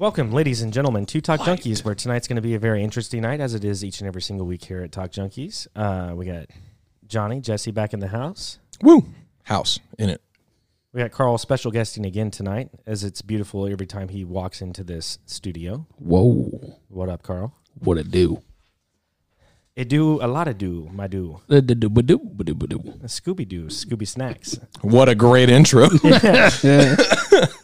Welcome, ladies and gentlemen, to Talk Junkies, where tonight's going to be a very interesting night, as it is each and every single week here at Talk Junkies. Uh, we got Johnny, Jesse back in the house. Woo! House in it. We got Carl special guesting again tonight, as it's beautiful every time he walks into this studio. Whoa. What up, Carl? What it do? It do a lot of do, my do. Do- do- ba- do- ba- do- ba- do. Scooby Doo, Scooby Snacks. What a great intro.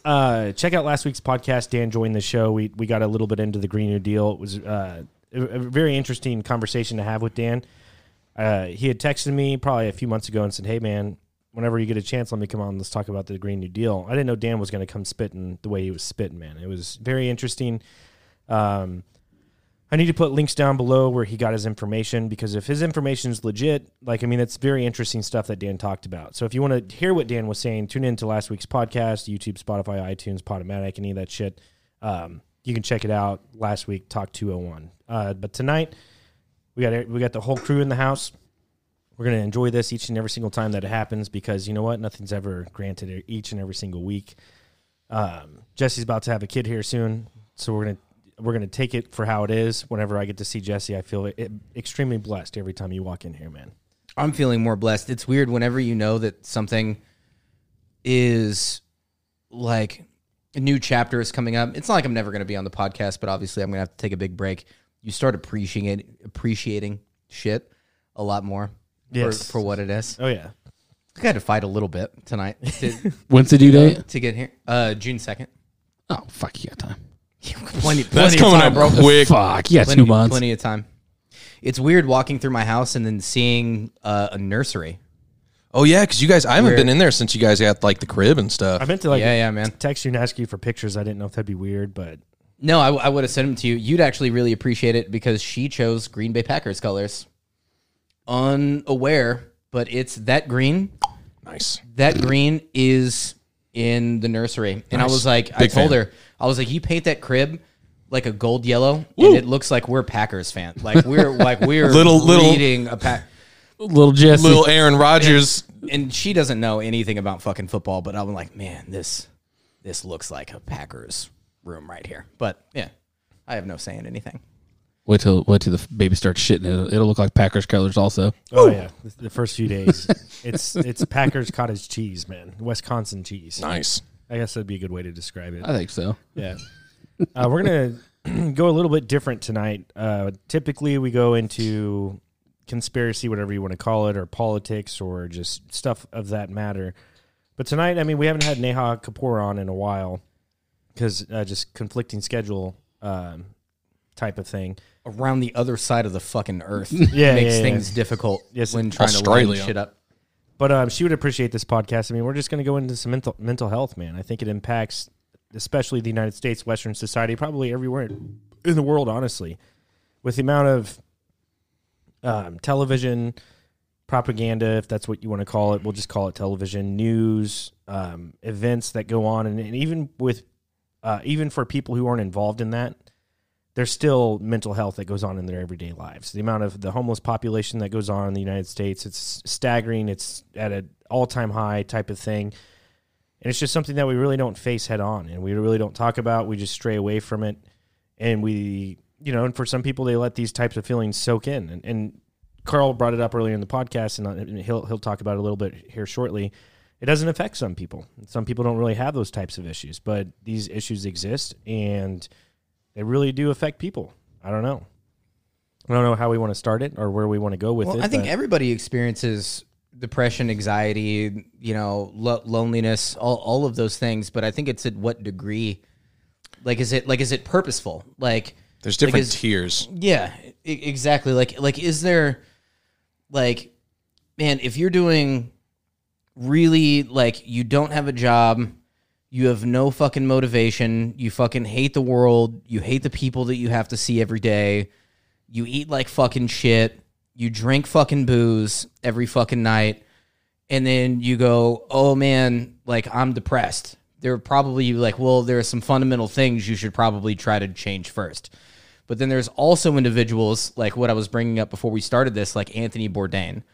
Uh, check out last week's podcast. Dan joined the show. We we got a little bit into the Green New Deal. It was uh, a, a very interesting conversation to have with Dan. Uh, he had texted me probably a few months ago and said, "Hey man, whenever you get a chance, let me come on. Let's talk about the Green New Deal." I didn't know Dan was going to come spitting the way he was spitting. Man, it was very interesting. Um, I need to put links down below where he got his information because if his information is legit, like I mean, it's very interesting stuff that Dan talked about. So if you want to hear what Dan was saying, tune in to last week's podcast, YouTube, Spotify, iTunes, Podomatic, any of that shit. Um, you can check it out. Last week, Talk Two Hundred One. Uh, but tonight, we got we got the whole crew in the house. We're gonna enjoy this each and every single time that it happens because you know what, nothing's ever granted each and every single week. Um, Jesse's about to have a kid here soon, so we're gonna we're gonna take it for how it is. Whenever I get to see Jesse, I feel it, extremely blessed every time you walk in here, man. I'm feeling more blessed. It's weird whenever you know that something is like a new chapter is coming up. It's not like I'm never going to be on the podcast, but obviously I'm going to have to take a big break. You start appreciating it, appreciating shit a lot more Yes. for, for what it is. Oh yeah, I had to fight a little bit tonight to, When's the due date? to get here. Uh, June second. Oh, fuck, you got time. plenty, That's plenty of coming time, up bro. quick. Fuck, yeah, Plenty, two months. plenty of time. It's weird walking through my house and then seeing uh, a nursery. Oh yeah, because you guys, I haven't We're- been in there since you guys got like the crib and stuff. I meant to like yeah, yeah, man. text you and ask you for pictures. I didn't know if that'd be weird, but No, I, I would have sent them to you. You'd actually really appreciate it because she chose Green Bay Packers colors. Unaware, but it's that green. nice. That green is in the nursery. And I was like, I Big told fan. her, I was like, you paint that crib like a gold yellow, and it looks like we're Packers fan. Like we're like we're Little- little- reading a pack. Little Jesse. Little Aaron Rodgers. And she doesn't know anything about fucking football, but I'm like, man, this this looks like a Packers room right here. But yeah, I have no say in anything. Wait till wait till the baby starts shitting. It'll, it'll look like Packers colors also. oh yeah, the, the first few days, it's it's Packers cottage cheese, man, Wisconsin cheese. Nice. I guess that'd be a good way to describe it. I think so. Yeah. Uh, we're gonna go a little bit different tonight. Uh, typically, we go into conspiracy, whatever you want to call it, or politics, or just stuff of that matter. But tonight, I mean, we haven't had Neha Kapoor on in a while because uh, just conflicting schedule um, type of thing. around the other side of the fucking earth Yeah, makes yeah, yeah. things difficult Yes, when trying to Australia. line shit up. But um, she would appreciate this podcast. I mean, we're just going to go into some mental mental health, man. I think it impacts, especially the United States, Western society, probably everywhere in the world. Honestly, with the amount of um, television propaganda, if that's what you want to call it, we'll just call it television news, um, events that go on, and, and even with uh, even for people who aren't involved in that, there's still mental health that goes on in their everyday lives. The amount of the homeless population that goes on in the United States, it's staggering. It's at an all-time high type of thing. And it's just something that we really don't face head on and we really don't talk about. We just stray away from it. And we, you know, and for some people, they let these types of feelings soak in. And, and Carl brought it up earlier in the podcast, and and he'll, he'll talk about it a little bit here shortly. It doesn't affect some people. Some people don't really have those types of issues, but these issues exist and they really do affect people. I don't know. I don't know how we want to start it or where we want to go with Well, it. I think but- everybody experiences depression, anxiety, you know, lo- loneliness, all, all of those things. But I think it's at what degree. Like, is it like is it purposeful? Like, There's different is- tiers. Yeah, exactly. Like like is there like man, if you're doing really like you don't have a job, you have no fucking motivation, you fucking hate the world, you hate the people that you have to see every day, you eat like fucking shit, you drink fucking booze every fucking night, and then you go, "Oh man, like I'm depressed." They're probably like, "Well, there are some fundamental things you should probably try to change first. But then there's also individuals like what I was bringing up before we started this, like Anthony Bourdain,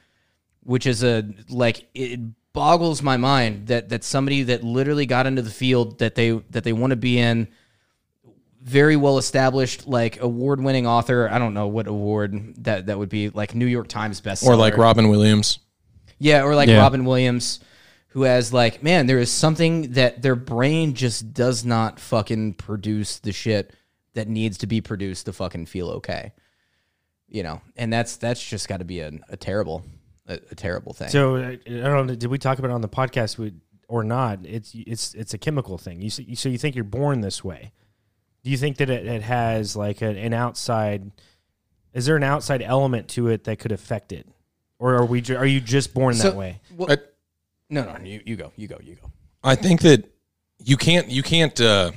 which is a like it boggles my mind that that somebody that literally got into the field that they that they want to be in very well established, like award winning author. I don't know what award that that would be, like New York Times best Or like Robin Williams. yeah, or like Yeah. Robin Williams, who has like, man, there is something that their brain just does not fucking produce the shit that needs to be produced to fucking feel okay. You know, and that's that's just got to be a, a terrible, a, a terrible thing. So I, I don't know. Did we talk about it on the podcast we, or not? It's it's it's a chemical thing. You s- so you think you're born this way? Do you think that it, it has like a, an outside? Is there an outside element to it that could affect it, or are we? ju- Are you just born So- that way? Well, I- no, no, you, you go, you go, you go. I think that you can't you can't uh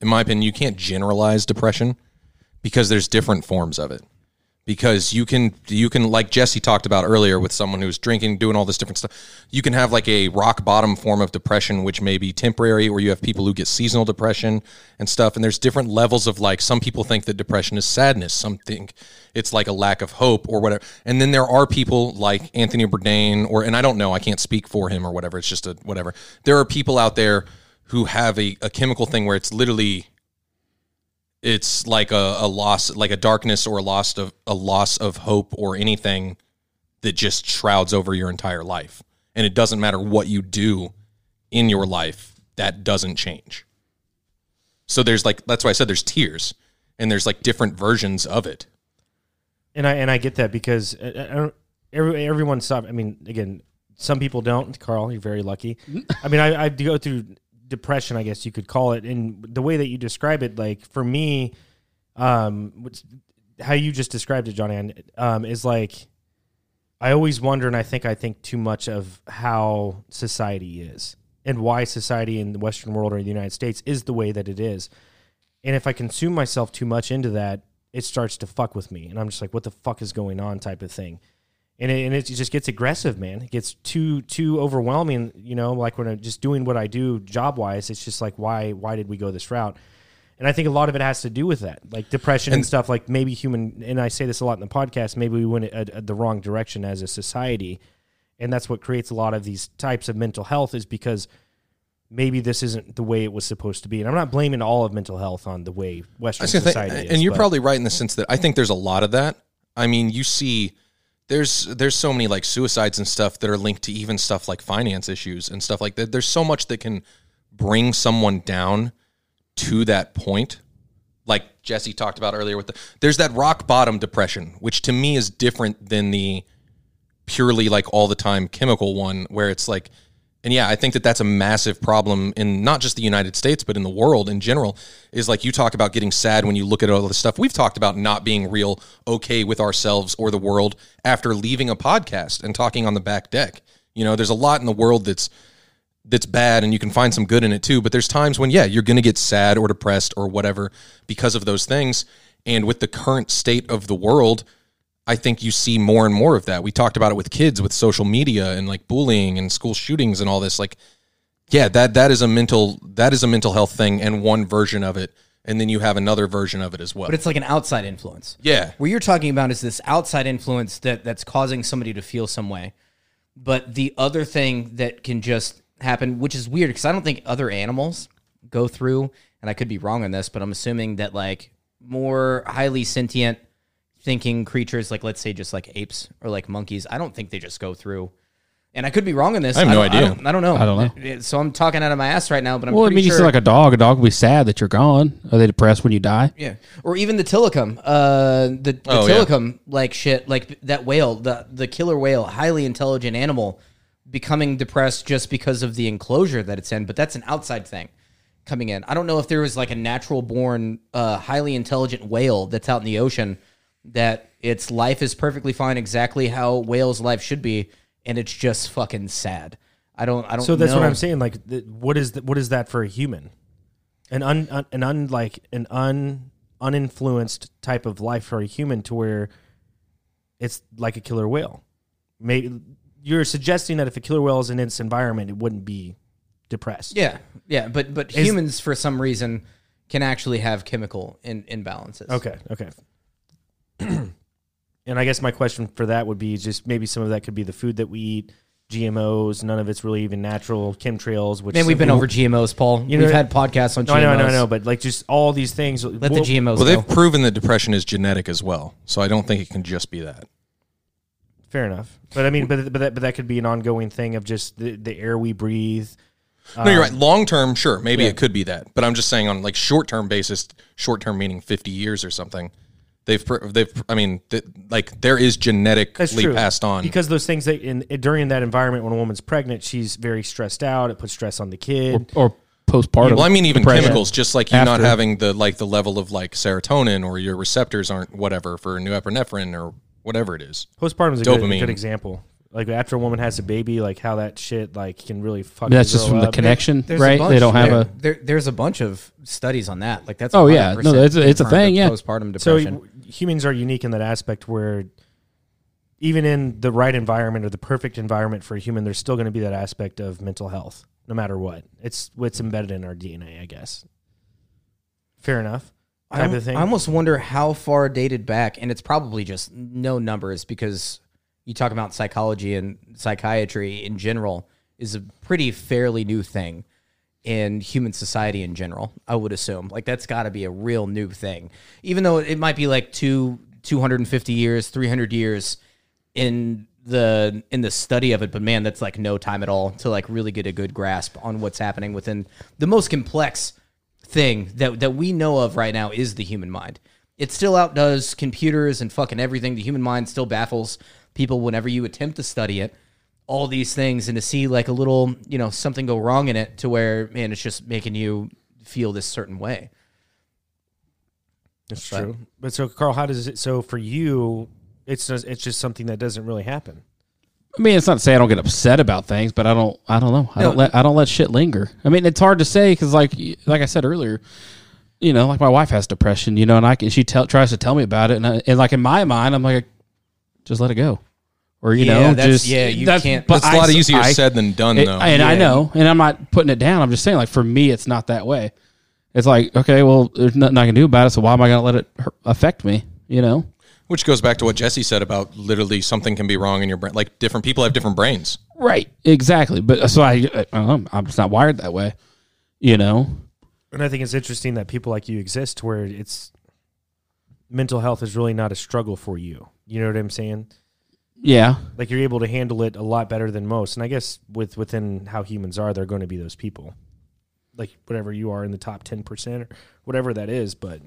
in my opinion you can't generalize depression because there's different forms of it. Because you can you can like Jesse talked about earlier with someone who's drinking doing all this different stuff. You can have like a rock bottom form of depression which may be temporary or you have people who get seasonal depression and stuff and there's different levels of like some people think that depression is sadness, some think it's like a lack of hope or whatever. And then there are people like Anthony Bourdain or and I don't know, I can't speak for him or whatever. It's just a whatever. There are people out there who have a, a chemical thing where it's literally it's like a, a loss like a darkness or a loss of a loss of hope or anything that just shrouds over your entire life. And it doesn't matter what you do in your life, that doesn't change. So there's like that's why I said there's tiers and there's like different versions of it. And I and I get that because I, I don't, every everyone stop. I mean, again, some people don't. Carl, you're very lucky. Mm-hmm. I mean, I, I go through depression, I guess you could call it, and the way that you describe it, like for me, um, how you just described it, John Ann, um, is like I always wonder, and I think I think too much of how society is and why society in the Western world or the United States is the way that it is. And if I consume myself too much into that, it starts to fuck with me, and I'm just like, "What the fuck is going on?" type of thing, and it, and it just gets aggressive, man. It gets too too overwhelming, you know. Like when I'm just doing what I do job wise, it's just like, why why did we go this route? And I think a lot of it has to do with that, like depression and, stuff. Like maybe human, and I say this a lot in the podcast. Maybe we went a, a, the wrong direction as a society, and that's what creates a lot of these types of mental health. Is because maybe this isn't the way it was supposed to be. And I'm not blaming all of mental health on the way Western think- society is. and you're but- probably right in the sense that I think there's a lot of that. I mean, you see, there's there's so many like suicides and stuff that are linked to even stuff like finance issues and stuff like that. There's so much that can bring someone down to that point. Like Jesse talked about earlier with the there's that rock bottom depression, which to me is different than the purely like all the time chemical one where it's like and yeah i think that that's a massive problem in not just the united states but in the world in general is like you talk about getting sad when you look at all the stuff. We've talked about not being real okay with ourselves or the world after leaving a podcast and talking on the back deck. You know there's a lot in the world that's that's bad and you can find some good in it too but there's times when yeah you're going to get sad or depressed or whatever because of those things. And with the current state of the world I think you see more and more of that. We talked about it with kids with social media and like bullying and school shootings and all this. Like, yeah, that that is a mental that is a mental health thing and one version of it, and then you have another version of it as well. But it's like an outside influence. yeah, What you're talking about is this outside influence that that's causing somebody to feel some way. But the other thing that can just happen, which is weird because I don't think other animals go through, and I could be wrong on this, but I'm assuming that like more highly sentient thinking creatures, like let's say just like apes or like monkeys, I don't think they just go through. And I could be wrong in this. I have no don't- idea. I don't, I don't know. I don't know. So I'm talking out of my ass right now, but I'm Well, I pretty mean, you sure. see like a dog. A dog will be sad that you're gone. Are they depressed when you die? Yeah, or even the Tilikum, uh, the, the Oh, yeah. Tilikum, like shit, like that whale, the the killer whale, highly intelligent animal, becoming depressed just because of the enclosure that it's in. But that's an outside thing coming in. I don't know if there was like a natural born, uh, highly intelligent whale that's out in the ocean that its life is perfectly fine, exactly how whales' life should be, and it's just fucking sad. I don't. I don't. Know. So that's what. I'm saying. Like, th- what is what is that for a human? An un, un an un like an un uninfluenced type of life for a human to where it's like a killer whale. Maybe you're suggesting that if a killer whale is in its environment, it wouldn't be depressed. Yeah, yeah, but but Is- humans for some reason can actually have chemical in, imbalances. Okay. Okay. and I guess my question for that would be just maybe some of that could be the food that we eat, GMOs. None of it's really even natural chemtrails. Which Man, we've been over GMOs, Paul. You know- we've had podcasts on No, GMOs. no, know, I know, but like just all these things. Let the GMOs Well, go. they've proven that depression is genetic as well, so I don't think it can just be that. Fair enough, but I mean, but but that, but that could be an ongoing thing of just the, the air we breathe. no, you're Um, right. Long term, sure, maybe yeah. it could be that, but I'm just saying on like short term basis, short term meaning 50 years or something. They've they've I mean th- like there is That's genetically true. passed on. because those things that in during that environment when a woman's pregnant, she's very stressed out. It puts stress on the kid. or postpartum. well, I mean even depression. chemicals, just like you not having the like the level of like serotonin or your receptors aren't whatever for norepinephrine or whatever it is. Postpartum is a good, a Dopamine. good example. Like after a woman has a baby, like how that shit like can really fuck. That's just girl from the connection, There's a right? bunch. They don't have there, a. There, there's a bunch of studies on that. Like that's. Oh, yeah. No, it's a- it's a thing, yeah. Postpartum depression. w- humans are unique in that aspect where even in the right environment or the perfect environment for a human, there's still going to be that aspect of mental health, no matter what. It's what's embedded in our DNA, I guess. Fair enough. Type I'm- of thing. I almost wonder how far dated back, and it's probably just no numbers because you talk about psychology and psychiatry in general is a pretty fairly new thing in human society in general. I would assume. Like that's got to be a real new thing, even though it might be like two two hundred and fifty years, three hundred years in the in the study of it but man that's like no time at all to like really get a good grasp on what's happening within the most complex thing that that we know of right now is the human mind. It still outdoes computers and fucking everything. The human mind still baffles people whenever you attempt to study it all these things and to see like a little you know something go wrong in it to where man it's just making you feel this certain way That's true. But so, Carl, how does it? So for you, it's just, it's just something that doesn't really happen. I mean, it's not to say I don't get upset about things, but I don't. I don't know. I don't let. I don't let shit linger. I mean, it's hard to say because, like, like I said earlier, you know, like my wife has depression, you know, and I can, she tell, tries to tell me about it, and, I, and like in my mind, I'm like, just let it go, or you Yeah, know, that's- just yeah, you that's- can't- But It's a lot I- easier I- said than done, it- though. and I know, and I'm not putting it down. I'm just saying, like for me, it's not that way. It's like, okay, well, there's nothing I can do about it, so why am I going to let it affect me? You know? Which goes back to what Jesse said about literally something can be wrong in your brain. Like different people have different brains. Right. Exactly. But so I, I I'm just not wired that way. You know? And I think it's interesting that people like you exist, where it's mental health is really not a struggle for you. You know what I'm saying? Yeah. Like you're able to handle it a lot better than most. And I guess with within how humans are, they're going to be those people. Like whatever you are in the top ten percent or whatever that is, but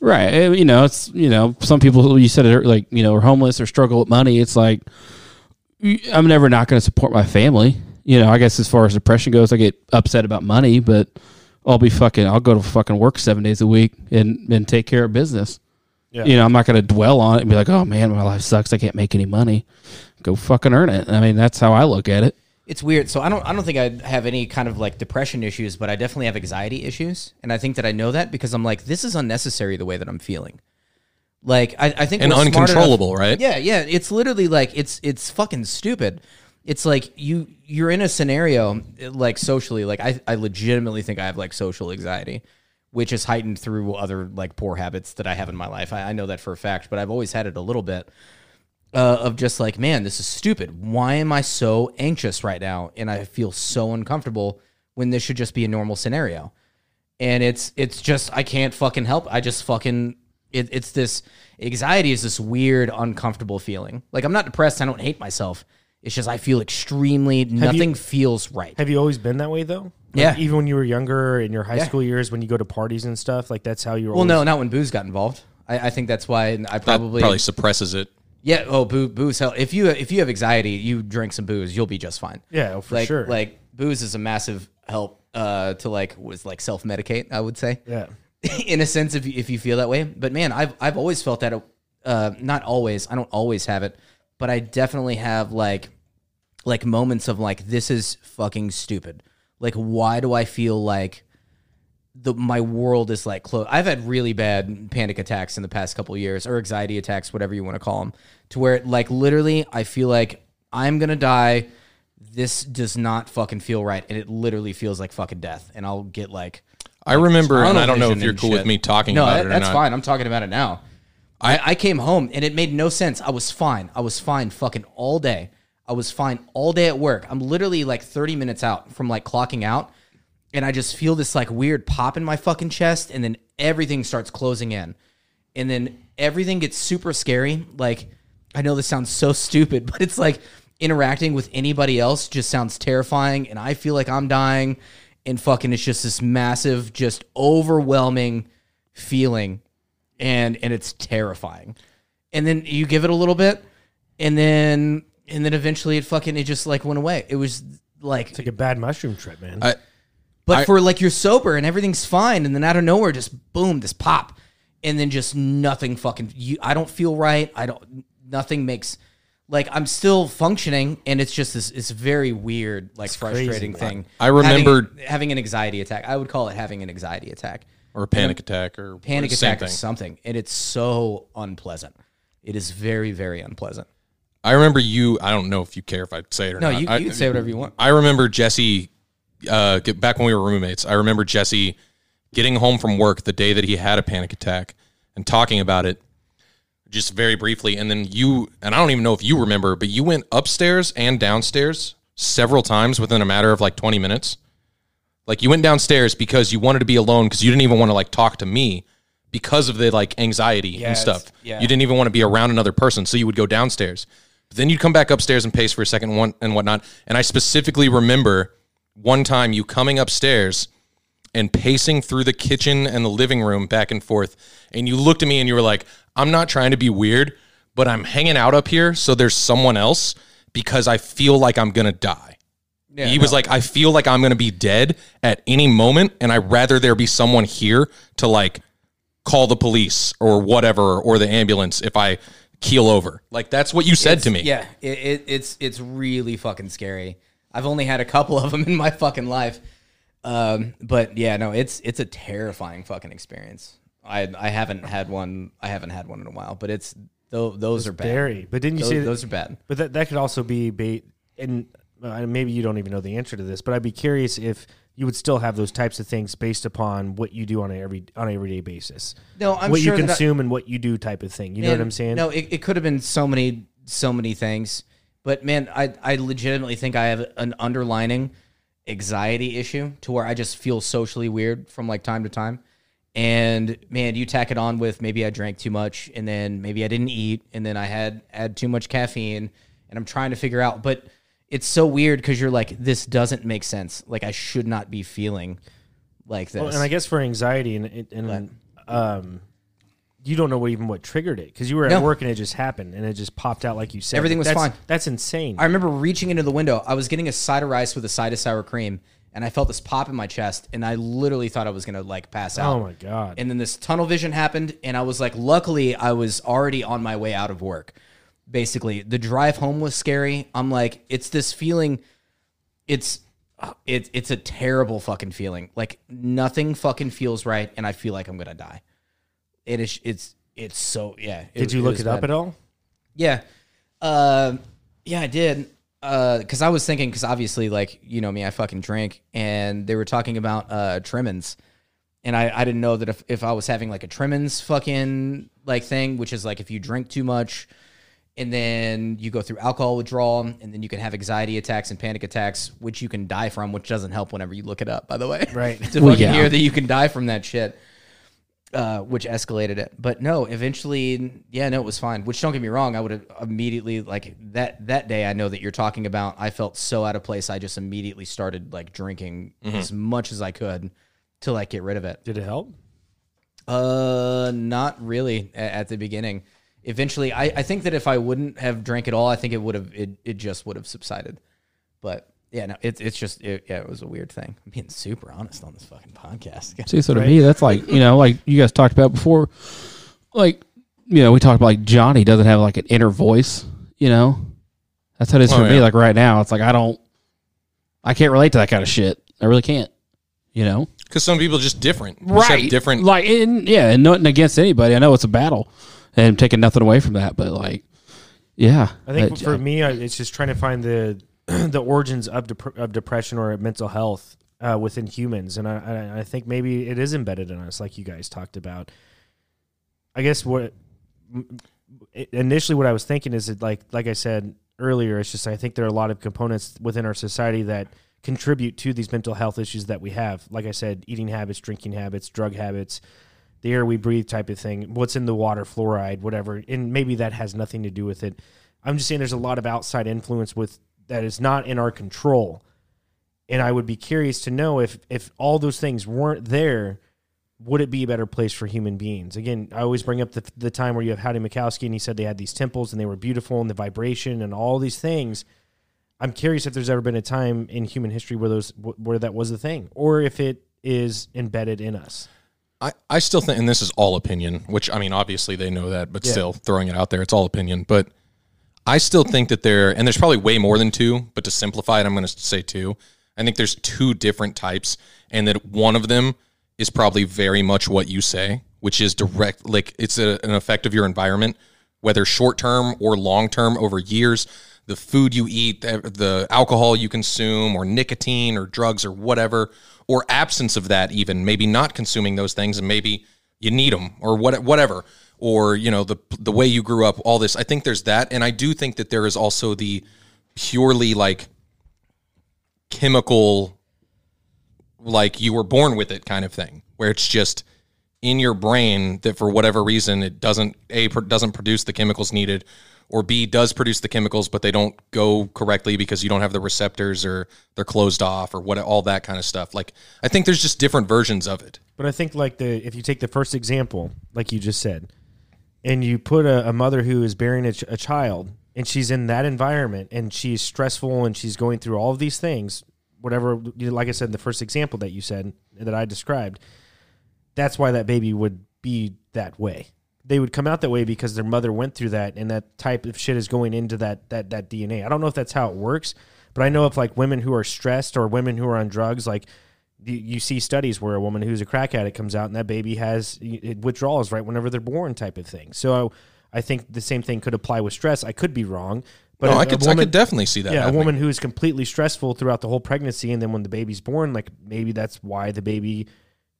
Right. You know, it's you know, some people you said it like you know are homeless or struggle with money. It's like I'm never not going to support my family. You know, I guess as far as depression goes, I get upset about money, but I'll be fucking. I'll go to fucking work seven days a week and and take care of business. Yeah. You know, I'm not going to dwell on it and be like, oh man, my life sucks. I can't make any money. Go fucking earn it. I mean, that's how I look at it. it's weird. So I don't I don't think I have any kind of like depression issues, but I definitely have anxiety issues, and I think that I know that because I'm like this is unnecessary the way that I'm feeling. Like I, I think And we're smart enough- uncontrollable, right? Yeah, yeah. It's literally like it's it's fucking stupid. It's like you you're in a scenario like socially. Like I I legitimately think I have like social anxiety, which is heightened through other like poor habits that I have in my life. I, I know that for a fact, but I've always had it a little bit uh, of just like, man, this is stupid. Why am I so anxious right now? And I feel so uncomfortable when this should just be a normal scenario. And it's it's just I can't fucking help. I just fucking it, it's this anxiety is this weird uncomfortable feeling. Like I'm not depressed. I don't hate myself. It's just I feel extremely nothing feels right. have you always been that way though? Like, Yeah. Even when you were younger in your high Yeah. school years, when you go to parties and stuff, like that's how you were. Well, always, no, not when booze got involved. I, I think that's why I That probably, probably suppresses it. yeah. Oh, boo, booze. Hell, if you if you have anxiety, you drink some booze, you'll be just fine. Yeah, oh, for like, sure. Like booze is a massive help uh, to like was like self medicate. I would say, yeah. in a sense, if you, if you feel that way. But man, I've I've always felt that. Uh, not always. I don't always have it, but I definitely have like like moments of like this is fucking stupid. Like, why do I feel like the my world is like close? I've had really bad panic attacks in the past couple of years, or anxiety attacks, whatever you want to call them, to where like literally I feel like I'm gonna die. This does not fucking feel right, and it literally feels like fucking death. And I'll get like I remember, and I don't know if you're cool and with me talking no, about that- it or that's not. fine. I'm talking about it now. I, I came home and it made no sense. I was fine. I was fine fucking all day. I was fine all day at work. I'm literally like 30 minutes out from like clocking out, and I just feel this like weird pop in my fucking chest, and then everything starts closing in, and then everything gets super scary. Like I know this sounds so stupid, but it's like interacting with anybody else just sounds terrifying, and I feel like I'm dying, and fucking it's just this massive, just overwhelming feeling, and and it's terrifying. And then you give it a little bit, and then and then eventually it fucking it just like went away. It was like It's like a bad mushroom trip, man. I, but I- for like you're sober and everything's fine, and then out of nowhere, just boom, this pop, and then just nothing fucking. You, I don't feel right. I don't. Nothing makes like I'm still functioning, and it's just this. It's very weird, like frustrating crazy. thing. I remember- having, having an anxiety attack. I would call it having an anxiety attack. or a panic attack or Panic same attack thing. is something, and it's so unpleasant. It is very, very unpleasant. I remember you. I don't know if you care if I say it or No, not. you, I, you can say whatever you want. I remember Jesse. Uh, get back when we were roommates. I remember Jesse getting home from work the day that he had a panic attack and talking about it, just very briefly. And then you and I don't even know if you remember, but you went upstairs and downstairs several times within a matter of like twenty minutes. Like you went downstairs because you wanted to be alone because you didn't even want to like talk to me because of the like anxiety and stuff. yeah. You didn't even want to be around another person, so you would go downstairs. But then you'd come back upstairs and pace for a second and one and whatnot. And I specifically remember one time you coming upstairs and pacing through the kitchen and the living room back and forth. And you looked at me and you were like, I'm not trying to be weird, but I'm hanging out up here so there's someone else because I feel like I'm gonna die. he was like, I feel like I'm gonna be dead at any moment, and I'd rather there be someone here to like call the police or whatever or the ambulance if I keel over. Like that's what you said to me. Yeah, it, it, it's it's really fucking scary. I've only had a couple of them in my fucking life, um, but yeah, no, it's it's a terrifying fucking experience. I I haven't had one. I haven't had one in a while, but it's those those are bad. Very. But didn't you Those, say those are bad. But that, that could also be bait, and uh, maybe you don't even know the answer to this. But I'd be curious if you would still have those types of things based upon what you do on a every on a everyday basis. No, I'm what sure you that I- consume and what you do type of thing. You know what I'm saying? No, it, it could have been so many so many things, but man, I I legitimately think I have an underlining anxiety issue to where I just feel socially weird from like time to time. And man, you tack it on with maybe I drank too much and then maybe I didn't eat and then I had had too much caffeine and I'm trying to figure out but it's so weird cuz you're like this doesn't make sense. Like I should not be feeling like this. Well, and I guess for anxiety and and um, you don't know what even what triggered it because you were at No. work and it just happened and it just popped out like you said. Everything was That's- fine. That's insane. I remember reaching into the window. I was getting a side of rice with a side of sour cream, and I felt this pop in my chest, and I literally thought I was gonna like pass out. oh my god! And then this tunnel vision happened, and I was like, luckily, I was already on my way out of work. Basically, the drive home was scary. I'm like, it's this feeling. It's it's it's a terrible fucking feeling. Like nothing fucking feels right, and I feel like I'm gonna die. It is. It's it's so yeah. Did you look it up at all? Yeah. Uh, yeah, I did. Because I was thinking, because obviously, like, you know me, I fucking drink. And they were talking about uh, Tremens. And I, I didn't know that if, if I was having like a Tremens fucking like thing, which is like if you drink too much and then you go through alcohol withdrawal and then you can have anxiety attacks and panic attacks, which you can die from, which doesn't help whenever you look it up, by the way. Right. to Well, fucking yeah. hear that you can die from that shit uh, which escalated it. But no, eventually, yeah, no, it was fine. Which don't get me wrong, I would have immediately like that that day. I know that you're talking about. I felt so out of place. I just immediately started like drinking as much as I could to like get rid of it. Did it help? Uh, not really a- at, the beginning. Eventually, I, I think that if I wouldn't have drank at all, I think it would have it, it just would have subsided. But yeah, no, it's it's just it, yeah, it was a weird thing. I'm being super honest on this fucking podcast. See, so to me, that's like you know, like you guys talked about before. Like you know, we talked about like Johnny doesn't have like an inner voice. You know, that's how it is Oh, for me. Like right now, it's like I don't, I can't relate to that kind of shit. I really can't. You know, Because some people are just different. Just have different. Like, and, yeah, and nothing against anybody. I know it's a battle, and taking nothing away from that, but like, yeah, I think Uh, for me, it's just trying to find the the origins of dep- of depression or mental health uh, within humans, and I, I I think maybe it is embedded in us, like you guys talked about. I guess what initially what I was thinking is that like like I said, earlier. It's just I think there are a lot of components within our society that contribute to these mental health issues that we have. Like I said, eating habits, drinking habits, drug habits, the air we breathe type of thing, what's in the water, fluoride, whatever. And maybe that has nothing to do with it. I'm just saying there's a lot of outside influence with that is not in our control. And I would be curious to know if if all those things weren't there, would it be a better place for human beings? Again, I always bring up the, the time where you have Howdy Mikowski and he said they had these temples and they were beautiful and the vibration and all these things. I'm curious if there's ever been a time in human history where those where that was a thing, or if it is embedded in us. I, I still think, and this is all opinion, which I mean, obviously they know that, but Yeah. still throwing it out there, it's all opinion. But I still think that there, and there's probably way more than two, but to simplify it, I'm going to say two. I think there's two different types, and that one of them is probably very much what you say, which is direct, like it's a, an effect of your environment, whether short term or long term over years. The food you eat, the, alcohol you consume, or nicotine, or drugs, or whatever, or absence of that, even maybe not consuming those things, and maybe you need them, or what, whatever, or you know the the way you grew up, all this. I think there's that, and I do think that there is also the purely like chemical like you were born with it kind of thing where it's just in your brain that for whatever reason it doesn't a doesn't produce the chemicals needed or b does produce the chemicals but they don't go correctly because you don't have the receptors or they're closed off or what all that kind of stuff like i think there's just different versions of it But I think like the if you take the first example, like you just said, and you put a, a mother who is bearing a, ch- a child and she's in that environment and she's stressful and she's going through all of these things, whatever, like I said, in the first example that you said that I described, that's why that baby would be that way. They would come out that way because their mother went through that and that type of shit is going into that that that DNA. I don't know if that's how it works, but I know if like women who are stressed or women who are on drugs, like you, you see studies where a woman who's a crack addict comes out and that baby has withdrawals right whenever they're born, type of thing. So I think the same thing could apply with stress. I could be wrong, but no, a- I could I could definitely see that yeah, a woman who is completely stressful throughout the whole pregnancy, and then when the baby's born, like maybe that's why the baby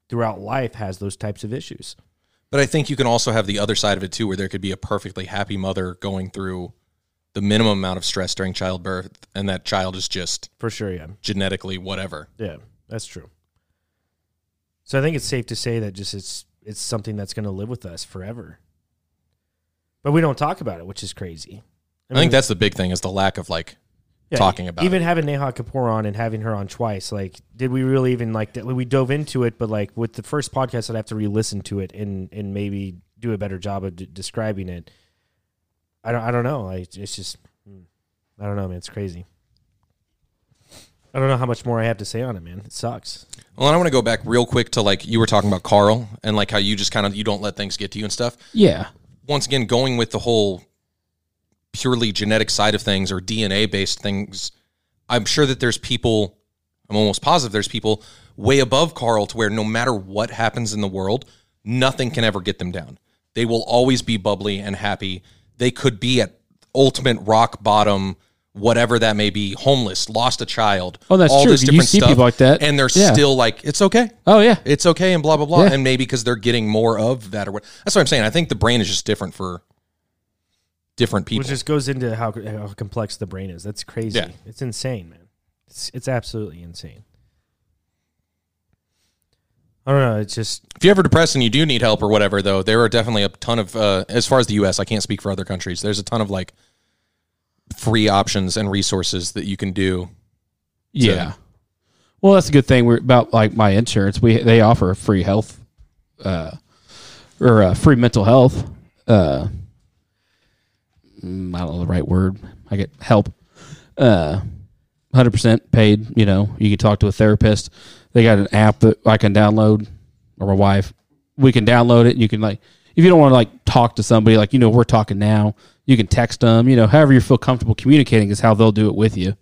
throughout life has those types of issues. But I think you can also have the other side of it too, where there could be a perfectly happy mother going through the minimum amount of stress during childbirth, and that child is just For sure, yeah. genetically whatever. Yeah, that's true. So I think it's safe to say that just it's it's something that's going to live with us forever. But we don't talk about it, which is crazy. I, think that's the big thing is the lack of like Yeah, talking about even it. having Neha Kapoor on and having her on twice. Like, did we really even like that? We dove into it, but like with the first podcast, I'd have to re-listen to it and and maybe do a better job of d- describing it. I don't. I don't know. Like, it's just. hmm. I don't know, man. It's crazy. I don't know how much more I have to say on it, man. It sucks. Well, and I want to go back real quick to like you were talking about Carl and like how you just kind of you don't let things get to you and stuff. Yeah. Once again, going with the whole purely genetic side of things or DNA based things, I'm sure that there's people. I'm almost positive there's people way above Carl to where no matter what happens in the world, nothing can ever get them down. They will always be bubbly and happy. They could be at ultimate rock bottom, whatever that may be, homeless, lost a child. Oh, that's true. this You see people like that. and they're Yeah. still like, it's okay Oh yeah. it's okay and blah blah blah Yeah. and maybe because they're getting more of that or what that's what i'm saying i think the brain is just different for different people Which just goes into how, how complex the brain is. That's crazy. Yeah. It's insane, man. It's it's absolutely insane. I don't know. It's just if you're ever depressed and you do need help or whatever though there are definitely a ton of uh, as far as the us i can't speak for other countries there's a ton of like free options and resources that you can do Yeah. Well, that's a good thing. We're about like my insurance. We they offer free health, uh, or uh, free mental health. Uh, I don't know the right word. I get help. Uh, hundred percent paid. You know, you can talk to a therapist. They got an app that I can download, or my wife. We can download it. You can like, if you don't want to like talk to somebody, like you know, we're talking now. You can text them. You know, however you feel comfortable communicating is how they'll do it with you.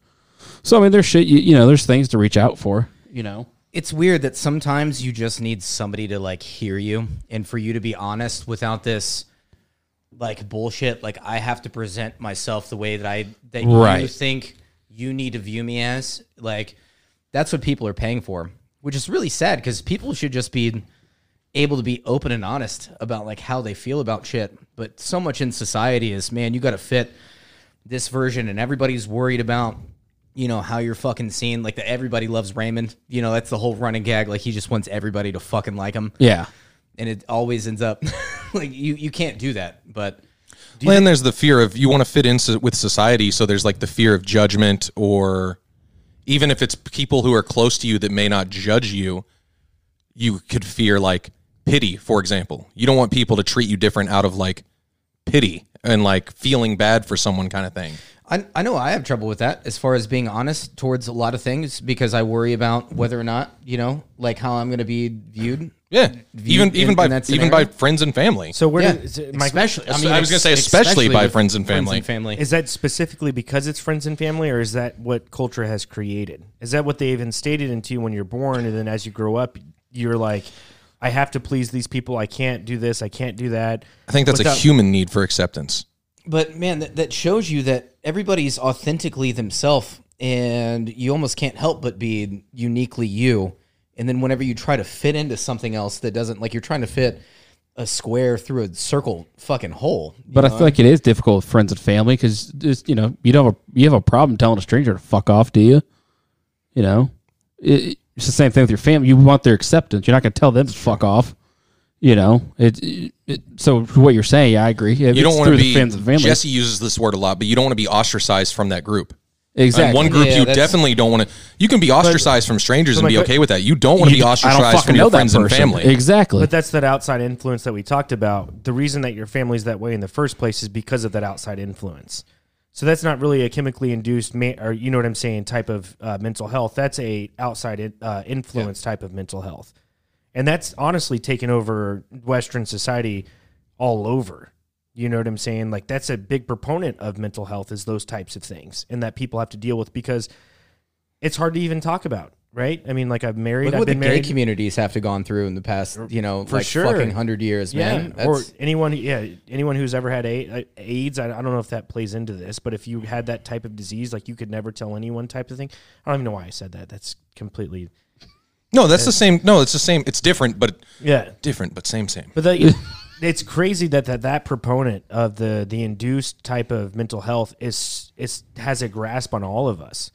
So I mean, there's shit. You, you know, there's things to reach out for. You know. it's weird that sometimes you just need somebody to like hear you and for you to be honest without this like bullshit like i have to present myself the way that i that you think you need to view me as like that's what people are paying for which is really sad because people should just be able to be open and honest about like how they feel about shit but so much in society is man you got to fit this version, and everybody's worried about you know how you're fucking seen. Like that, everybody loves Raymond. You know that's the whole running gag. Like he just wants everybody to fucking like him, Yeah. And it always ends up like you you can't do that. But Well, and there's the fear of you want to fit in so- with society, so there's like the fear of judgment, or even if it's people who are close to you that may not judge you, you could fear like pity, for example. You don't want people to treat you different out of like pity and like feeling bad for someone kind of thing. I, I know I have trouble with that as far as being honest towards a lot of things because I worry about whether or not you know like how I'm going to be viewed. Yeah, even in- even in by even by friends and family. So where Yeah, does it- my, especially. I mean, I was gonna say ex- especially by friends and family. family. is that specifically because it's friends and family, or is that what culture has created? Is that what they've instated into you when you're born, and then as you grow up, you're like, I have to please these people. I can't do this. I can't do that. I think that's a human need for acceptance. But man, that, that shows you that everybody's authentically themselves, and you almost can't help but be uniquely you. And then whenever you try to fit into something else that doesn't, like you're trying to fit a square through a circle fucking hole. you But I know? feel like it is difficult with friends and family because you know you don't have a, you have a problem telling a stranger to fuck off, do you? You know, it, it's the same thing with your family. You want their acceptance. You're not going to tell them to fuck off. You know, it, it. So what you're saying, yeah, I agree. You don't want to be. friends and family. Jesse uses this word a lot, but you don't want to be ostracized from that group. Exactly. And one group Yeah, you definitely don't want to. You can be ostracized from strangers and my be okay with that. You don't want to be ostracized from your know that friends and family. Exactly. But that's that outside influence that we talked about. The reason that your family's that way in the first place is because of that outside influence. So that's not really a chemically induced, ma- or you know what I'm saying, type of uh, mental health. That's a outside in- uh, influence type of mental health, and that's honestly taken over Western society all over. You know what I'm saying? Like that's a big proponent of mental health is those types of things, and that people have to deal with because it's hard to even talk about, right? I mean, like I've married, Look I've what the been gay communities have to gone through in the past, you know, For like sure. fucking hundred years, man. Yeah, or anyone, yeah, anyone who's ever had A- uh, AIDS. I, I don't know if that plays into this, but if you had that type of disease, like you could never tell anyone type of thing. I don't even know why I said that. That's completely No, that's the same. No, it's the same. It's different, but yeah. different, but same, same. But the, it's crazy that, that that proponent of the the induced type of mental health is is has a grasp on all of us.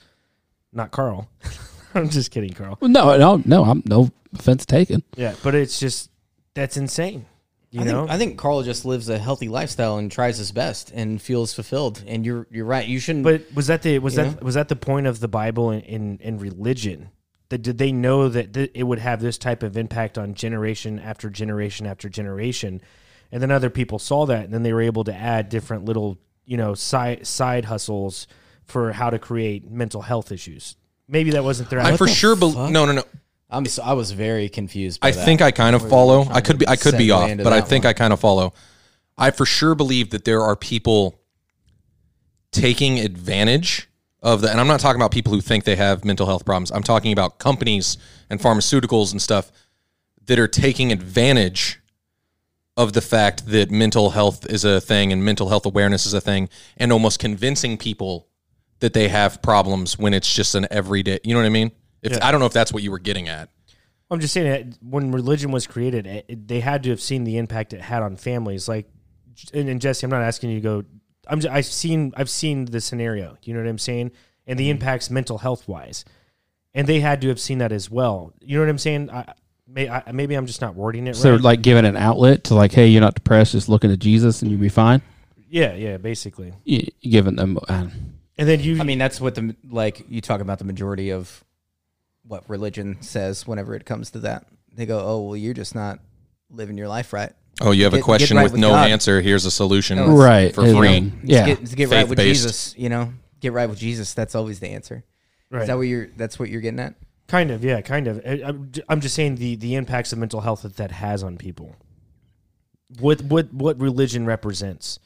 Not Carl. I'm just kidding, Carl. no, no, no. I'm no offense taken. Yeah, but it's just that's insane. You I know, think, I think Carl just lives a healthy lifestyle and tries his best and feels fulfilled. And you're you're right. You shouldn't. But was that the was You that was that the point of the Bible in in, in religion? That did they know that th- it would have this type of impact on generation after generation after generation, and then other people saw that, and then they were able to add different little you know side side hustles for how to create mental health issues. Maybe that wasn't their. I for sure. Be- no, no, no. I'm so, I was very confused. By I that. think I kind of follow. I could be. I could be off, but I think one. I kind of follow. I for sure believe that there are people taking advantage of the, and I'm not talking about people who think they have mental health problems. I'm talking about companies and pharmaceuticals and stuff that are taking advantage of the fact that mental health is a thing and mental health awareness is a thing, and almost convincing people that they have problems when it's just an everyday. You know what I mean? If I don't know if that's what you were getting at. I'm just saying that when religion was created, it, it- they had to have seen the impact it had on families. Like, and, and Jesse, I'm not asking you to go. I'm. Just, I've seen. I've seen the scenario. You know what I'm saying? And the impacts mental health wise, and they had to have seen that as well. You know what I'm saying? I, may, I, maybe I'm just not wording it right. So right. like giving an outlet to like, hey, you're not depressed. Just looking at Jesus and you'll be fine. yeah, yeah, basically. You, you giving them. Uh, And then you. I mean, that's what the like you talk about the majority of what religion says whenever it comes to that. They go, "Oh, well, you're just not living your life right." Oh, you have Get- a question right with, with no God. answer. Here's a solution. No, right for you free. know, Just Yeah. get, just get right with Jesus. You know, get right with Jesus. That's always the answer. right. Is that what you're? That's what you're getting at? Kind of, yeah, kind of. I- I'm just saying the the impacts of mental health that that has on people. What what what religion represents,